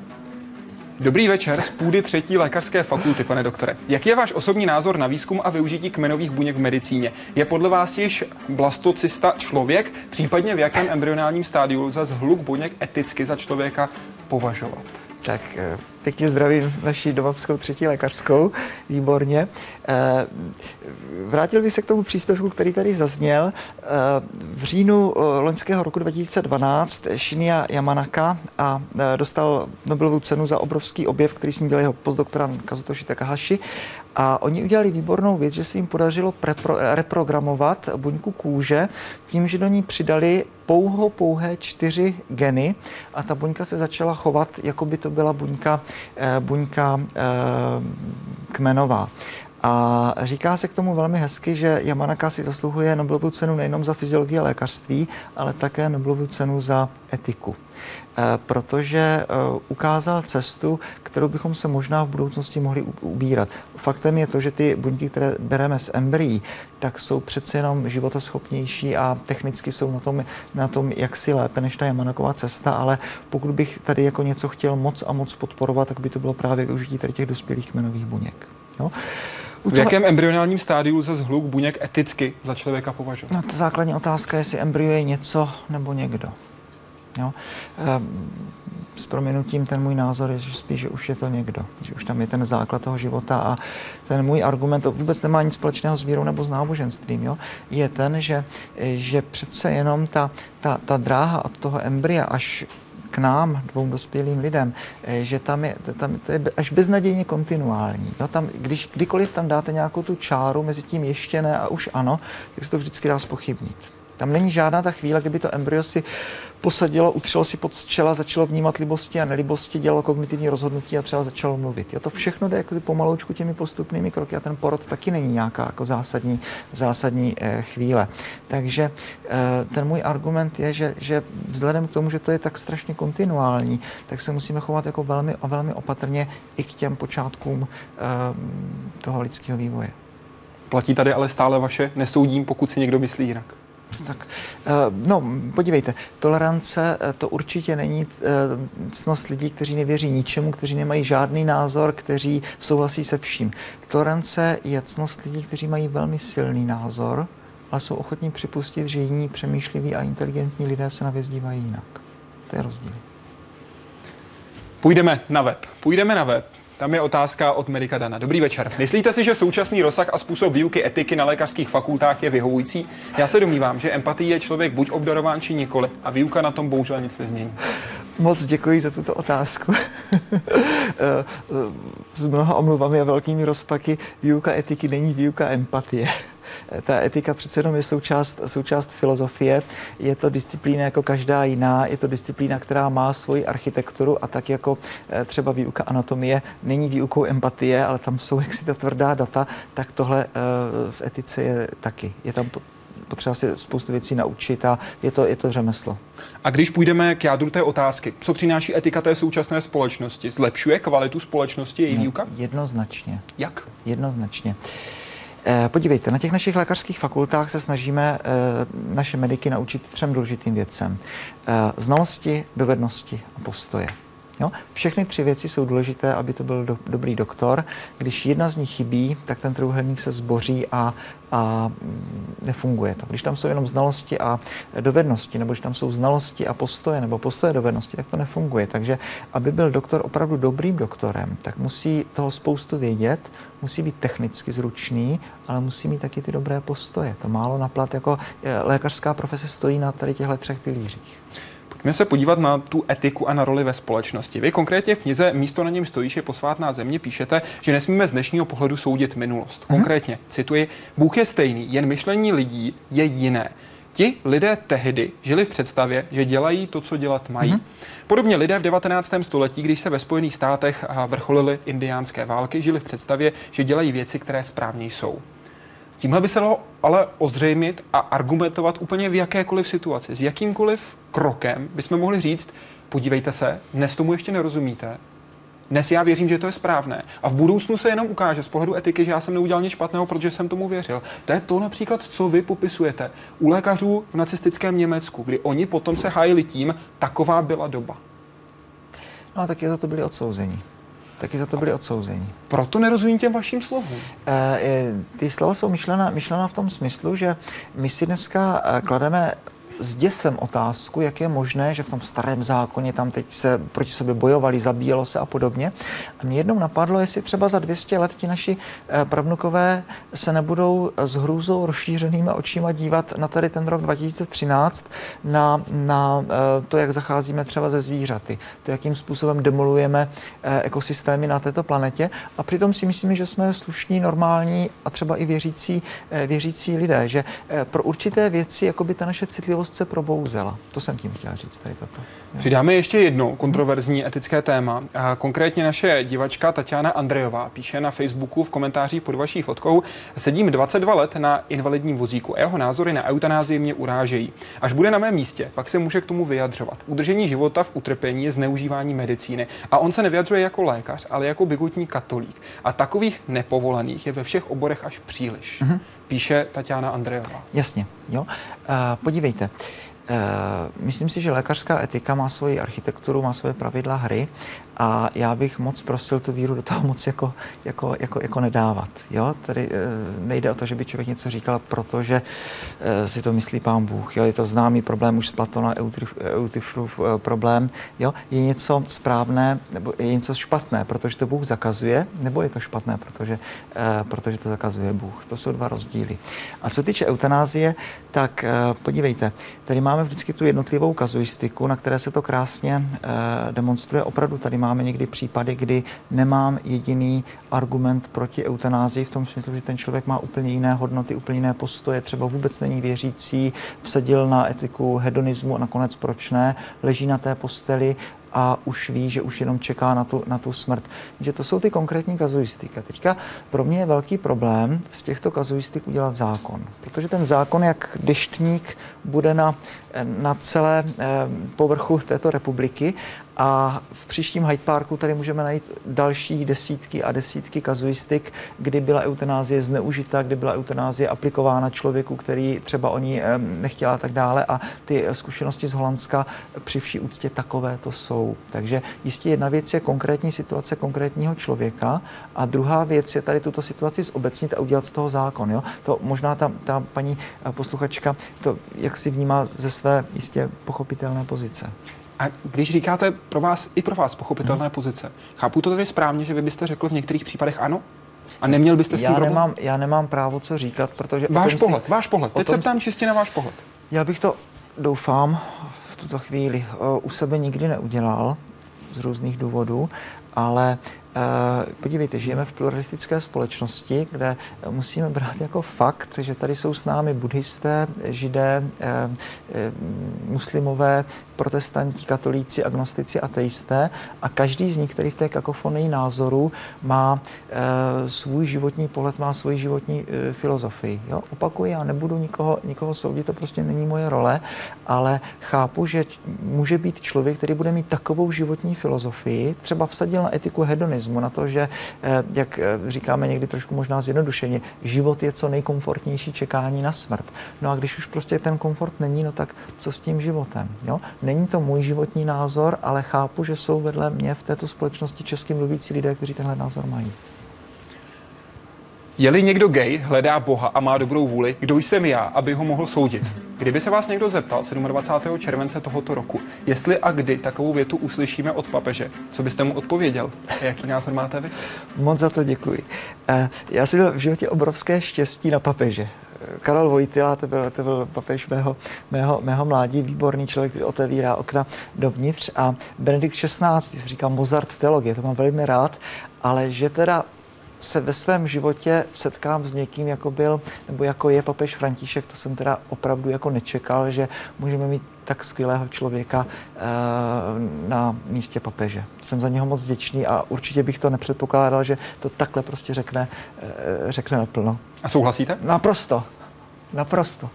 Dobrý večer z půdy třetí lékařské fakulty, pane doktore. Jak je váš osobní názor na výzkum a využití kmenových buněk v medicíně? Je podle vás již blastocista člověk, případně v jakém embryonálním stádiu lze zhluk buněk eticky za člověka považovat? Tak eh, pěkně zdravím naši dovabskou třetí lékařskou, výborně. Eh, vrátil bych se k tomu příspěvku, který tady zazněl. Eh, v říjnu loňského roku 2012 Shinya Yamanaka a dostal Nobelovu cenu za obrovský objev, který s ním dělal jeho postdoktorant Kazutoshi Takahashi a oni udělali výbornou věc, že se jim podařilo prepro, reprogramovat buňku kůže tím, že do ní přidali pouho pouhé čtyři geny a ta buňka se začala chovat, jako by to byla buňka, eh, buňka eh, kmenová. A říká se k tomu velmi hezky, že Yamanaka si zasluhuje Nobelovu cenu nejenom za fyziologii a lékařství, ale také Nobelovu cenu za etiku. Eh, protože eh, ukázal cestu, kterou bychom se možná v budoucnosti mohli ubírat. Faktem je to, že ty buňky, které bereme z embryí, tak jsou přece jenom životoschopnější a technicky jsou na tom, na tom jaksi lépe než ta Jamanaková cesta, ale pokud bych tady jako něco chtěl moc a moc podporovat, tak by to bylo právě využití tady těch dospělých kmenových buněk. Jo? V jakém embryonálním stádiu lze zhluk buněk eticky za člověka považovat? No, ta základní otázka je, jestli embryo je něco nebo někdo. Jo? Ehm, s proměnutím ten můj názor je že spíš, že už je to někdo, že už tam je ten základ toho života a ten můj argument, to vůbec nemá nic společného s vírou nebo s náboženstvím, jo? je ten, že, že přece jenom ta, ta, ta dráha od toho embrya až k nám, dvou dospělým lidem, eh, že tam je, tam, to je až beznadějně kontinuální. Jo, tam, když kdykoliv tam dáte nějakou tu čáru mezi tím ještě ne a už ano, tak se to vždycky dá spochybnit. Tam není žádná ta chvíle, kdyby to embryo si posadilo, utřelo si pod čela, začalo vnímat libosti a nelibosti, dělalo kognitivní rozhodnutí a třeba začalo mluvit. Jo, to všechno jde jako pomaloučku těmi postupnými kroky a ten porod taky není nějaká jako zásadní, zásadní eh, chvíle. Takže eh, ten můj argument je, že, že vzhledem k tomu, že to je tak strašně kontinuální, tak se musíme chovat jako velmi, velmi opatrně i k těm počátkům eh, toho lidského vývoje. Platí tady ale stále vaše nesoudím, pokud si někdo myslí jinak. Tak, eh, no, podívejte, tolerance eh, to určitě není eh, cnost lidí, kteří nevěří ničemu, kteří nemají žádný názor, kteří souhlasí se vším. Tolerance je cnost lidí, kteří mají velmi silný názor, ale jsou ochotní připustit, že jiní přemýšliví a inteligentní lidé se na věc dívají jinak. To je rozdíl. Půjdeme na web. Půjdeme na web. Tam je otázka od Medika Dana. Dobrý večer. Myslíte si, že současný rozsah a způsob výuky etiky na lékařských fakultách je vyhovující? Já se domnívám, že empatii je člověk buď obdarován, či nikoli. A výuka na tom bohužel nic nezmění. Moc děkuji za tuto otázku. S mnoha omluvami a velkými rozpaky výuka etiky není výuka empatie ta etika přece jenom je součást, součást filozofie. Je to disciplína jako každá jiná, je to disciplína, která má svoji architekturu a tak jako eh, třeba výuka anatomie není výukou empatie, ale tam jsou jaksi ta tvrdá data, tak tohle eh, v etice je taky. Je tam potřeba si spoustu věcí naučit a je to, je to řemeslo. A když půjdeme k jádru té otázky, co přináší etika té současné společnosti? Zlepšuje kvalitu společnosti její výuka? Jednoznačně. Jak? Jednoznačně. Uh, Eh, podívejte, na těch našich lékařských fakultách se snažíme eh, naše mediky naučit třem důležitým věcem. Eh, znalosti, dovednosti a postoje. Jo? Všechny tři věci jsou důležité, aby to byl do, dobrý doktor. Když jedna z nich chybí, tak ten trojuhelník se zboří a, a mm, nefunguje to. Když tam jsou jenom znalosti a dovednosti, nebo když tam jsou znalosti a postoje, nebo postoje dovednosti, tak to nefunguje. Takže aby byl doktor opravdu dobrým doktorem, tak musí toho spoustu vědět, musí být technicky zručný, ale musí mít taky ty dobré postoje. To málo naplat, jako eh, lékařská profese stojí na tady těchto třech pilířích. Pojďme se podívat na tu etiku a na roli ve společnosti. Vy konkrétně v knize Místo na něm stojíš je posvátná země píšete, že nesmíme z dnešního pohledu soudit minulost. Mhm. Konkrétně, hmm. cituji, Bůh je stejný, jen myšlení lidí je jiné. Ti lidé tehdy žili v představě, že dělají to, co dělat mají. Mm-hmm. Podobně lidé v 19. století, když se ve Spojených státech vrcholily indiánské války, žili v představě, že dělají věci, které správně jsou. Tímhle by se dalo ale ozřejmit a argumentovat úplně v jakékoliv situaci. S jakýmkoliv krokem bychom mohli říct, podívejte se, dnes tomu ještě nerozumíte, dnes já věřím, že to je správné. A v budoucnu se jenom ukáže z pohledu etiky, že já jsem neudělal nic špatného, protože jsem tomu věřil. To je to například, co vy popisujete u lékařů v nacistickém Německu, kdy oni potom se hájili tím, taková byla doba. No a taky za to byli odsouzeni taky za to byli odsouzeni. Proto nerozumím těm vašim slovům. E, ty slova jsou myšlena, myšlena v tom smyslu, že my si dneska eh, klademe s děsem otázku, jak je možné, že v tom starém zákoně tam teď se proti sobě bojovali, zabíjelo se a podobně. A mě jednou napadlo, jestli třeba za 200 let ti naši eh, pravnukové se nebudou s hrůzou rozšířenými očima dívat na tady ten rok 2013, na, na eh, to, jak zacházíme třeba ze zvířaty, to, jakým způsobem demolujeme eh, ekosystémy na této planetě. A přitom si myslím, že jsme slušní, normální a třeba i věřící, věřící lidé, že pro určité věci, jako by ta naše citlivost se probouzela. To jsem tím chtěl říct tady toto. Přidáme ještě jedno kontroverzní etické téma. Konkrétně naše divačka Tatiana Andrejová píše na Facebooku v komentářích pod vaší fotkou Sedím 22 let na invalidním vozíku jeho názory na eutanázii mě urážejí. Až bude na mém místě, pak se může k tomu vyjadřovat. Udržení života v utrpení je zneužívání medicíny. A on se nevyjadřuje jako lékař, ale jako bigotní katolík. A takových nepovolených je ve všech oborech až příliš. Mm-hmm píše Tatiana Andrejová. Jasně, jo. Uh, podívejte, myslím si, že lékařská etika má svoji architekturu, má svoje pravidla hry a já bych moc prosil tu víru do toho moc jako, jako, jako, jako nedávat. Jo? Tady e, nejde o to, že by člověk něco říkal, protože e, si to myslí pán Bůh. Jo? Je to známý problém už z Platona, Eutyfrův e, problém. Jo? Je něco správné nebo je něco špatné, protože to Bůh zakazuje, nebo je to špatné, protože, protože to zakazuje Bůh. To jsou dva rozdíly. A co týče eutanázie, tak podívejte, tady máme vždycky tu jednotlivou kazuistiku, na které se to krásně demonstruje. Opravdu tady máme máme někdy případy, kdy nemám jediný argument proti eutanázii v tom smyslu, že ten člověk má úplně jiné hodnoty, úplně jiné postoje, třeba vůbec není věřící, vsadil na etiku hedonismu a nakonec proč ne, leží na té posteli a už ví, že už jenom čeká na tu, na tu smrt. Že to jsou ty konkrétní kazuistiky. Teďka pro mě je velký problém z těchto kazuistik udělat zákon, protože ten zákon, jak deštník, bude na, na celé eh, povrchu této republiky a v příštím Hyde Parku tady můžeme najít další desítky a desítky kazuistik, kdy byla eutanázie zneužita, kdy byla eutanázie aplikována člověku, který třeba o ní nechtěla a tak dále. A ty zkušenosti z Holandska při vší úctě takové to jsou. Takže jistě jedna věc je konkrétní situace konkrétního člověka a druhá věc je tady tuto situaci zobecnit a udělat z toho zákon. Jo? To možná ta, ta paní posluchačka to jak si vnímá ze své jistě pochopitelné pozice. A když říkáte pro vás i pro vás pochopitelné hmm. pozice, chápu to tedy správně, že vy byste řekl v některých případech ano? A neměl byste s tím já nemám, já nemám právo co říkat, protože... Váš pohled, si, váš pohled. Teď se ptám čistě na váš pohled. Já bych to, doufám, v tuto chvíli uh, u sebe nikdy neudělal z různých důvodů, ale Eh, podívejte, žijeme v pluralistické společnosti, kde musíme brát jako fakt, že tady jsou s námi buddhisté, židé, eh, eh, muslimové, protestanti, katolíci, agnostici, ateisté a každý z nich, který v té kakofonii názoru má svůj životní pohled, má svoji životní filozofii. Jo? Opakuji, já nebudu nikoho, nikoho soudit, to prostě není moje role, ale chápu, že může být člověk, který bude mít takovou životní filozofii, třeba vsadil na etiku hedonismu, na to, že, eh, jak říkáme někdy trošku možná zjednodušeně, život je co nejkomfortnější čekání na smrt. No a když už prostě ten komfort není, no tak co s tím životem? Jo? Není to můj životní názor, ale chápu, že jsou vedle mě v této společnosti českým mluvící lidé, kteří tenhle názor mají. Je-li někdo gay, hledá Boha a má dobrou vůli, kdo jsem já, aby ho mohl soudit? Kdyby se vás někdo zeptal 27. července tohoto roku, jestli a kdy takovou větu uslyšíme od papeže, co byste mu odpověděl? Jaký názor máte vy? Moc za to děkuji. Eh, já měl v životě obrovské štěstí na papeže. Karol Vojtila, to byl, to byl papež mého, mého, mého mládí, výborný člověk, který otevírá okna dovnitř. A Benedikt XVI, říká Mozart teologie, to mám velmi rád, ale že teda se ve svém životě setkám s někým, jako byl, nebo jako je papež František, to jsem teda opravdu jako nečekal, že můžeme mít tak skvělého člověka e, na místě papeže. Jsem za něho moc vděčný a určitě bych to nepředpokládal, že to takhle prostě řekne, e, řekne naplno. A souhlasíte? Naprosto. Naprosto.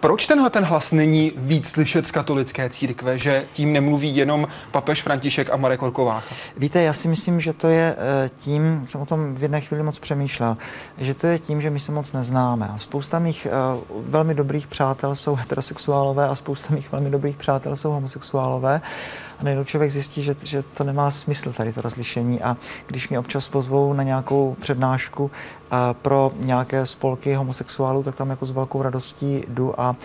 Proč tenhle ten hlas není víc slyšet z katolické církve, že tím nemluví jenom papež František a Marek Orkovácha? Víte, já si myslím, že to je eh, tím, jsem o tom v jedné chvíli moc přemýšlel, že to je tím, že my se moc neznáme. A spousta mých uh, velmi dobrých přátel jsou heterosexuálové a spousta mých velmi dobrých přátel jsou homosexuálové. A najednou člověk zjistí, že, že to nemá smysl tady to rozlišení. A když mě občas pozvou na nějakou přednášku a pro nějaké spolky homosexuálů, tak tam jako s velkou radostí jdu a, a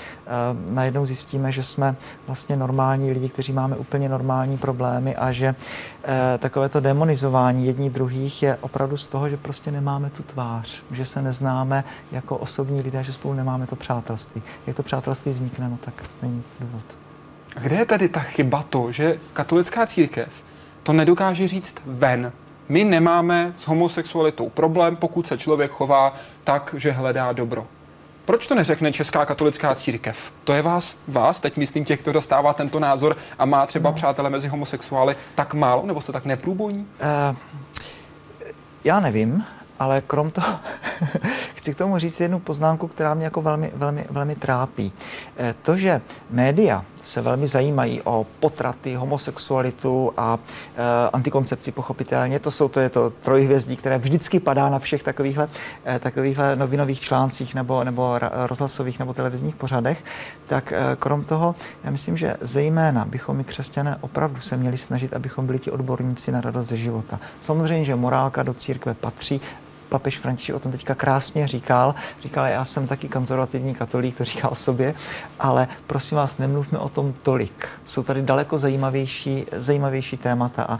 najednou zjistíme, že jsme vlastně normální lidi, kteří máme úplně normální problémy a že e, takové to demonizování jední druhých je opravdu z toho, že prostě nemáme tu tvář, že se neznáme jako osobní lidé, že spolu nemáme to přátelství. Jak to přátelství vznikne, no tak není důvod. A kde je tedy ta chyba to, že katolická církev to nedokáže říct ven? My nemáme s homosexualitou problém, pokud se člověk chová tak, že hledá dobro. Proč to neřekne Česká katolická církev? To je vás, vás, teď myslím těch, kdo dostává tento názor a má třeba no. přátele mezi homosexuály, tak málo, nebo jste tak neprůbojní? Uh, já nevím, ale krom toho chci k tomu říct jednu poznámku, která mě jako velmi, velmi, velmi trápí. Eh, to, že média se velmi zajímají o potraty, homosexualitu a e, antikoncepci pochopitelně. To jsou to, je to trojhvězdí, které vždycky padá na všech takovýchhle, e, takovýchhle novinových článcích nebo, nebo rozhlasových nebo televizních pořadech. Tak e, krom toho, já myslím, že zejména bychom my křesťané opravdu se měli snažit, abychom byli ti odborníci na radost ze života. Samozřejmě, že morálka do církve patří, papež František o tom teďka krásně říkal. Říkal, já jsem taky konzervativní katolík, to říká o sobě, ale prosím vás, nemluvme o tom tolik. Jsou tady daleko zajímavější, zajímavější témata a e,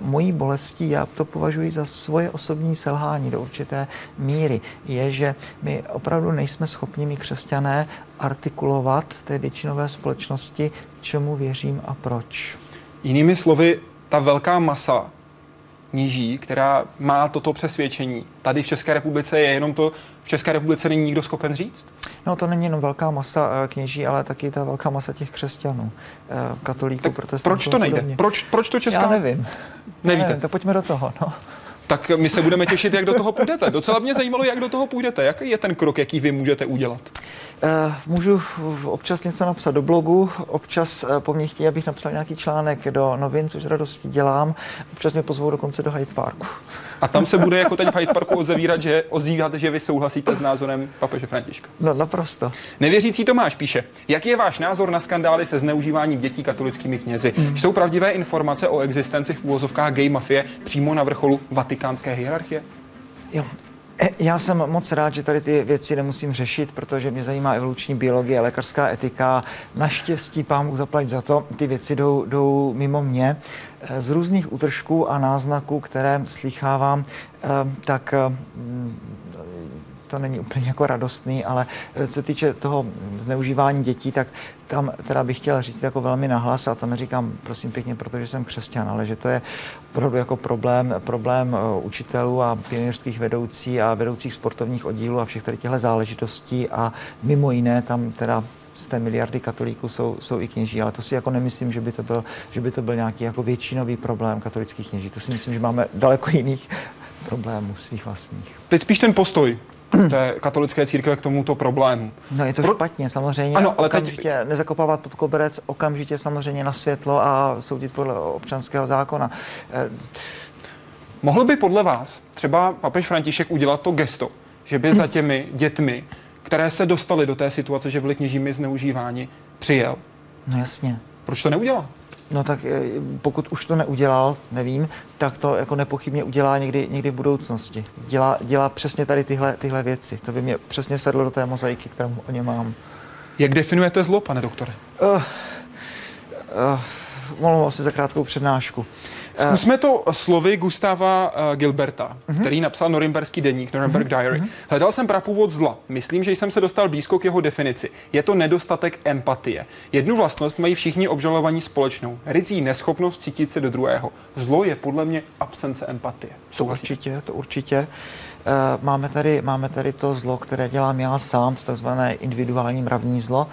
mojí bolestí, já to považuji za svoje osobní selhání do určité míry, je, že my opravdu nejsme schopni, my křesťané, artikulovat té většinové společnosti, čemu věřím a proč. Jinými slovy, ta velká masa kněží, která má toto přesvědčení. Tady v České republice je jenom to, v České republice není nikdo schopen říct? No to není jenom velká masa eh, kněží, ale taky ta velká masa těch křesťanů, eh, katolíků, protestantů. Proč to nejde? Proč, proč to Česká? Já nevím. Nevíte? Já nevím, tak pojďme do toho. No. Tak my se budeme těšit, jak do toho půjdete. Docela mě zajímalo, jak do toho půjdete. Jaký je ten krok, jaký vy můžete udělat? Uh, můžu občas něco napsat do blogu, občas uh, po mně chtějí, abych napsal nějaký článek do novin, což radostí dělám. Občas mě pozvou dokonce do Hyde Parku. A tam se bude jako teď v Hyde Parku ozevírat, že ozývat, že vy souhlasíte s názorem papeže Františka. No naprosto. Nevěřící Tomáš píše, jaký je váš názor na skandály se zneužíváním dětí katolickými knězi? Mm. Jsou pravdivé informace o existenci v úvozovkách gay mafie přímo na vrcholu vatikánské hierarchie? Jo, já jsem moc rád, že tady ty věci nemusím řešit, protože mě zajímá evoluční biologie, lékařská etika. Naštěstí pán zaplať za to, ty věci jdou, jdou mimo mě. E, z různých útržků a náznaků, které slychávám, e, tak to není úplně jako radostný, ale eh, co týče toho zneužívání dětí, tak tam teda bych chtěl říct jako velmi nahlas, a to neříkám prosím pěkně, protože jsem křesťan, ale že to je opravdu jako problém, problém eh, učitelů a pionýrských vedoucí a vedoucích sportovních oddílů a všech tady těchto záležitostí a mimo jiné tam teda z té miliardy katolíků jsou, jsou i kněží, ale to si jako nemyslím, že by to byl, že by to byl nějaký jako většinový problém katolických kněží. To si myslím, že máme daleko jiných problémů svých vlastních. Teď spíš ten postoj té katolické církve k tomuto problému. No je to Pro... špatně samozřejmě. Ano, ale okamžitě teď... nezakopávat pod koberec, okamžitě samozřejmě na světlo a soudit podle občanského zákona. Eh, Mohl by podle vás třeba papež František udělat to gesto, že by za těmi dětmi, které se dostaly do té situace, že byly kněžími zneužíváni, přijel? No jasně. Proč to neudělal? No tak eh, pokud už to neudělal, nevím, tak to jako nepochybně udělá někdy, někdy v budoucnosti. Dělá, dělá přesně tady tyhle, tyhle věci. To by mě přesně sedlo do té mozaiky, kterou o ně mám. Jak definujete zlo, pane doktore? Uh, uh, mluvím si za krátkou přednášku. Zkusme to slovy Gustava uh, Gilberta, uh-huh. který napsal Norimberský deník, Norimberg uh-huh. Diary. Uh-huh. Hledal jsem prapůvod zla. Myslím, že jsem se dostal blízko k jeho definici. Je to nedostatek empatie. Jednu vlastnost mají všichni obžalovaní společnou. Rizí neschopnost cítit se do druhého. Zlo je podle mě absence empatie. To určitě, to určitě. Uh, máme, tady, máme tady to zlo, které dělám já sám, to takzvané individuální mravní zlo.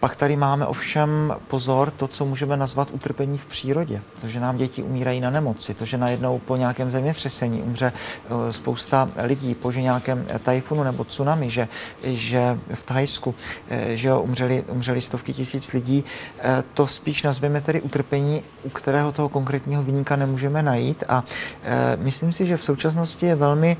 Pak tady máme ovšem pozor, to, co můžeme nazvat utrpení v přírodě. To, že nám děti umírají na nemoci, to, že najednou po nějakém zemětřesení umře eh, spousta lidí, po že nějakém tajfunu nebo tsunami, že, že v Thajsku eh, že umřeli, umřeli stovky tisíc lidí, eh, to spíš nazveme tedy utrpení, u kterého toho konkrétního vyníka nemůžeme najít. A myslím si, že v současnosti je velmi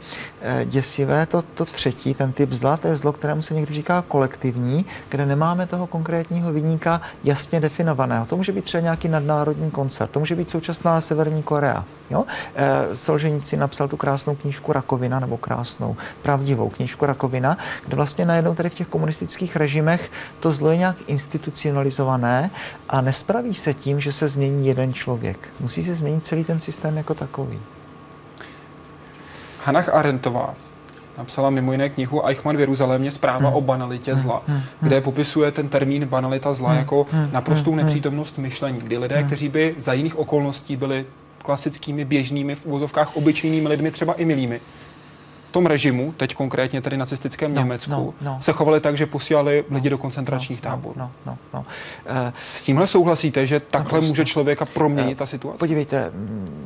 děsivé to, to třetí, ten typ zla, to je zlo, kterému se někdy říká kolektivní, kde nemáme toho konkrétního konkrétního vyníka jasně definovaného. To může být třeba nějaký nadnárodní koncert, to může být současná Severní Korea. Jo? E, Solženici napsal tu krásnou knížku Rakovina, nebo krásnou, pravdivou knížku Rakovina, kde vlastně najednou tady v těch komunistických režimech to zlo je nějak institucionalizované a nespraví se tím, že se změní jeden člověk. Musí se změnit celý ten systém jako takový. Hanach Arendtová napsala mimo jiné knihu Eichmann v Jeruzalémě zpráva hmm. o banalitě hmm. zla, hmm. kde popisuje ten termín banalita zla jako naprostou nepřítomnost myšlení, kdy lidé, kteří by za jiných okolností byli klasickými, běžnými, v úvozovkách obyčejnými lidmi, třeba i milými, tom režimu, teď konkrétně tedy nacistickém No, Německu, no, no. se chovali tak, že posílali lidi do koncentračních táborů. No, no, no. Eh, S tímhle souhlasíte, že takhle Naprosto. může člověka proměnit Eh, ta situace? Podívejte,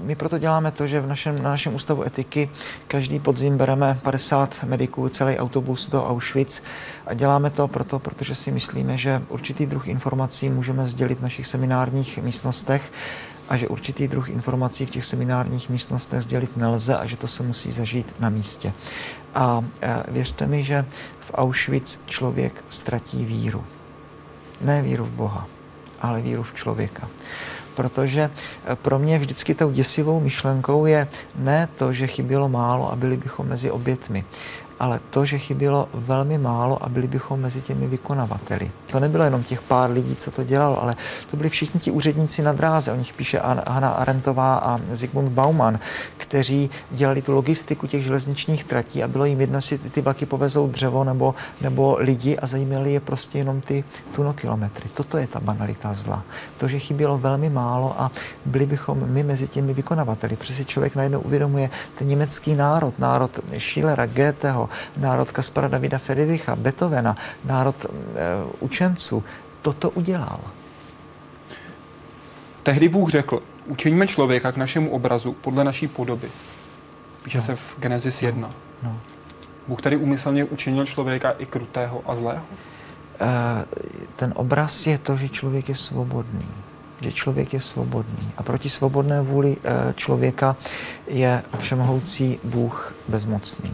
my proto děláme to, že v našem, na našem ústavu etiky každý podzim bereme 50 mediků, celý autobus do Auschwitz a děláme to proto, protože si myslíme, že určitý druh informací můžeme sdělit v našich seminárních místnostech a že určitý druh informací v těch seminárních místnostech sdělit nelze a že to se musí zažít na místě. A eh, věřte mi, že v Auschwitz člověk ztratí víru. Ne víru v Boha, ale víru v člověka. Protože eh, pro mě vždycky tou děsivou myšlenkou je ne to, že chybělo málo a byli bychom mezi obětmi, ale to, že chybělo velmi málo a byli bychom mezi těmi vykonavateli. To nebylo jenom těch pár lidí, co to dělalo, ale to byli všichni ti úředníci na dráze. O nich píše An- Hanna Arendtová a Zygmunt Bauman, kteří dělali tu logistiku těch železničních tratí a bylo jim jedno, jestli ty, vlaky povezou dřevo nebo, nebo lidi a zajímali je prostě jenom ty tunokilometry. Toto je ta banalita zla. To, že chybělo velmi málo a byli bychom my mezi těmi vykonavateli. Přesně člověk najednou uvědomuje ten německý národ, národ Schillera, Goetheho, národ Kaspara Davida Friedricha, Beethovena, národ e, učenců. Toto udělal. Tehdy Bůh řekl, učiníme člověka k našemu obrazu podle naší podoby. Píše se v Genesis 1. No. Bůh tady úmyslně učinil člověka i krutého a zlého. E, ten obraz je to, že člověk je svobodný. Že člověk je svobodný. A proti svobodné vůli e, člověka je všemohoucí Bůh bezmocný.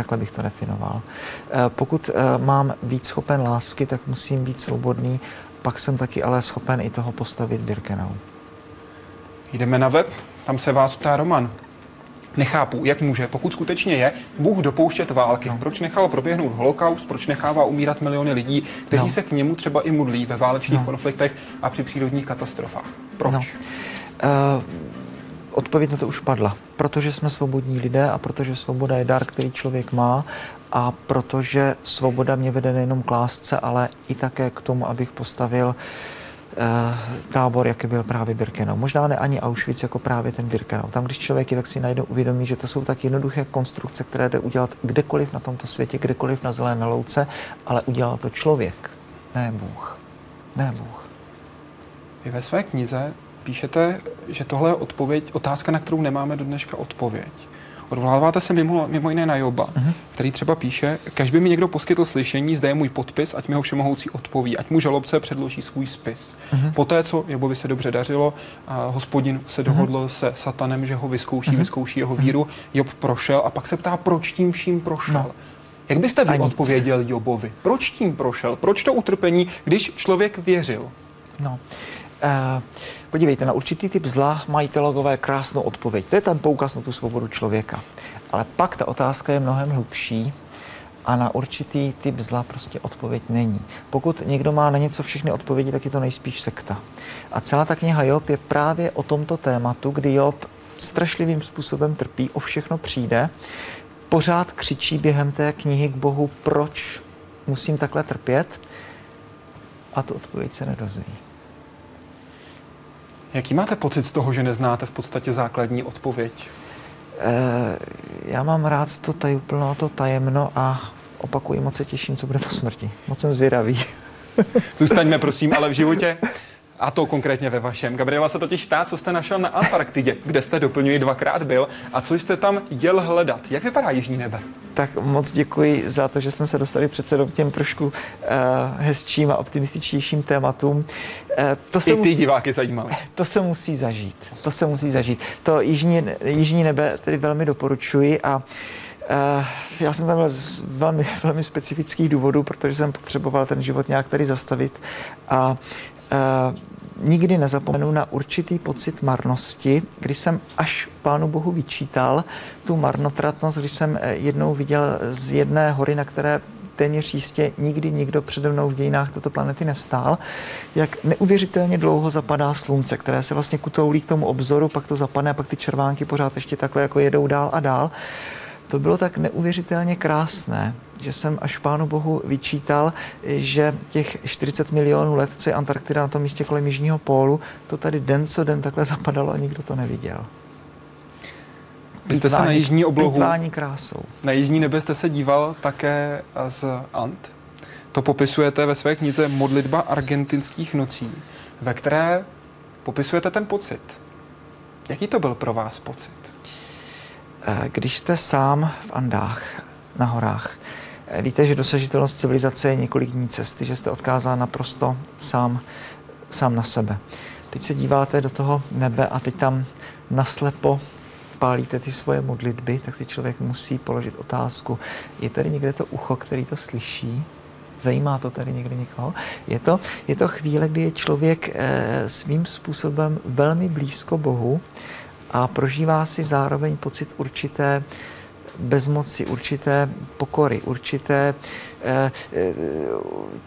Takhle bych to definoval. E, pokud e, mám být schopen lásky, tak musím být svobodný, pak jsem taky ale schopen i toho postavit Birkenou. Jdeme na web, tam se vás ptá Roman. Nechápu, jak může, pokud skutečně je, Bůh dopouštět války. No. Proč nechal proběhnout holokaust, proč nechává umírat miliony lidí, kteří no. se k němu třeba i modlí ve válečných no. konfliktech a při přírodních katastrofách? Proč? No. Uh, odpověď na to už padla. Protože jsme svobodní lidé a protože svoboda je dar, který člověk má a protože svoboda mě vede nejenom k lásce, ale i také k tomu, abych postavil uh, tábor, jaký byl právě Birkenau. Možná ne ani Auschwitz, jako právě ten Birkenau. Tam, když člověk je, tak si najednou uvědomí, že to jsou tak jednoduché konstrukce, které jde udělat kdekoliv na tomto světě, kdekoliv na zelené louce, ale udělal to člověk, ne Bůh. Ne Bůh. Vy ve své knize píšete, že tohle je odpověď, otázka, na kterou nemáme do dneška odpověď. Odvoláváte se mimo, mimo jiné na Joba, uh-huh. který třeba píše, kež by mi někdo poskytl slyšení, zde je můj podpis, ať mi ho všemohoucí odpoví, ať mu žalobce předloží svůj spis. Uh-huh. Poté, co Jobovi se dobře dařilo, a hospodin se dohodl uh-huh. se satanem, že ho vyzkouší, uh-huh. vyzkouší jeho víru, Job prošel a pak se ptá, proč tím vším prošel. No. Jak byste vy odpověděl Jobovi? Proč tím prošel? Proč to utrpení, když člověk věřil? No, podívejte, na určitý typ zla mají teologové krásnou odpověď. To je ten poukaz na tu svobodu člověka. Ale pak ta otázka je mnohem hlubší a na určitý typ zla prostě odpověď není. Pokud někdo má na něco všechny odpovědi, tak je to nejspíš sekta. A celá ta kniha Job je právě o tomto tématu, kdy Job strašlivým způsobem trpí, o všechno přijde, pořád křičí během té knihy k Bohu, proč musím takhle trpět a tu odpověď se nedozví. Jaký máte pocit z toho, že neznáte v podstatě základní odpověď? E, já mám rád to tajuplno, to tajemno a opakuji, moc se těším, co bude po smrti. Moc jsem zvědavý. Zůstaňme prosím, ale v životě a to konkrétně ve vašem. Gabriela se totiž ptá, co jste našel na Antarktidě, kde jste doplňuji dvakrát byl a co jste tam jel hledat. Jak vypadá jižní nebe? Tak moc děkuji za to, že jsme se dostali přece do těm trošku uh, hezčím a optimističtějším tématům. Uh, to se I ty musí, diváky zajímaly. To se musí zažít. To se musí zažít. To jižní, jižní nebe tedy velmi doporučuji a Uh, já jsem tam byl z velmi, velmi specifických důvodů, protože jsem potřeboval ten život nějak tady zastavit a uh, nikdy nezapomenu na určitý pocit marnosti, když jsem až Pánu Bohu vyčítal tu marnotratnost, když jsem jednou viděl z jedné hory, na které téměř jistě nikdy nikdo přede mnou v dějinách této planety nestál, jak neuvěřitelně dlouho zapadá slunce, které se vlastně kutoulí k tomu obzoru, pak to zapadne a pak ty červánky pořád ještě takhle jako jedou dál a dál. To bylo tak neuvěřitelně krásné, že jsem až Pánu Bohu vyčítal, že těch 40 milionů let, co je Antarktida na tom místě kolem Jižního pólu, to tady den co den takhle zapadalo a nikdo to neviděl. Vy jste se na jižní oblohu, krásou. na jižní nebe jste se díval také z Ant. To popisujete ve své knize Modlitba argentinských nocí, ve které popisujete ten pocit. Jaký to byl pro vás pocit? Eh, když jste sám v Andách, na horách, víte, že dosažitelnost civilizace je několik dní cesty, že jste odkázán naprosto sám, sám na sebe. Teď se díváte do toho nebe a teď tam naslepo pálíte ty svoje modlitby, tak si člověk musí položit otázku, je tady někde to ucho, který to slyší? Zajímá to tady někde někoho? Je to, je to chvíle, kdy je člověk e, svým způsobem velmi blízko Bohu a prožívá si zároveň pocit určité bezmoci, určité pokory, určité eh, eh,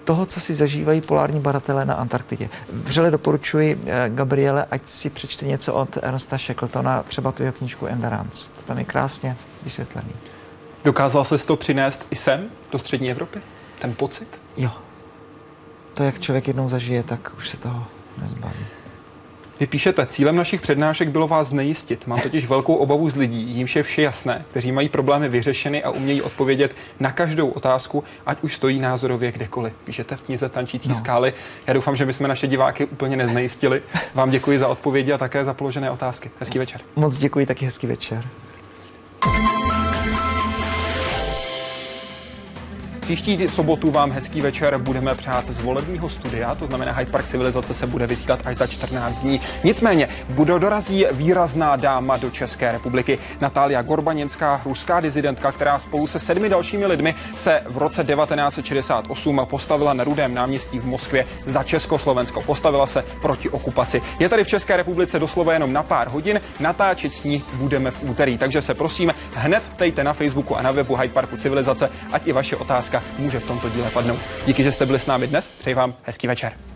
toho, co si zažívají polární badatelé na Antarktidě. Vřele doporučuji eh, Gabriele, ať si přečte něco od Ernsta Shackletona, třeba tu jeho knížku Endurance. To tam je krásně vysvětlený. Dokázal se to přinést i sem, do střední Evropy? Ten pocit? Jo. To, jak člověk jednou zažije, tak už se toho nezbaví. Vy píšete, cílem našich přednášek bylo vás znejistit. Mám totiž velkou obavu z lidí, jimž je vše jasné, kteří mají problémy vyřešeny a umějí odpovědět na každou otázku, ať už stojí názorově kdekoliv. Píšete v knize Tančící no. skály. Já doufám, že my jsme naše diváky úplně neznejistili. Vám děkuji za odpovědi a také za položené otázky. Hezký večer. Moc děkuji, taky hezký večer. Příští sobotu vám hezký večer budeme přát z volebního studia, to znamená Hyde Park civilizace se bude vysílat až za 14 dní. Nicméně, bude dorazí výrazná dáma do České republiky. Natália Gorbaněnská, ruská dizidentka, která spolu se sedmi dalšími lidmi se v roce 1968 postavila na Rudém náměstí v Moskvě za Československo. Postavila se proti okupaci. Je tady v České republice doslova jenom na pár hodin. Natáčet s ní budeme v úterý. Takže se prosím, hned ptejte na Facebooku a na webu Hyde Parku civilizace, ať i vaše otázky otázka může v tomto díle padnout. Díky, že jste byli s námi dnes. Přeji vám hezký večer.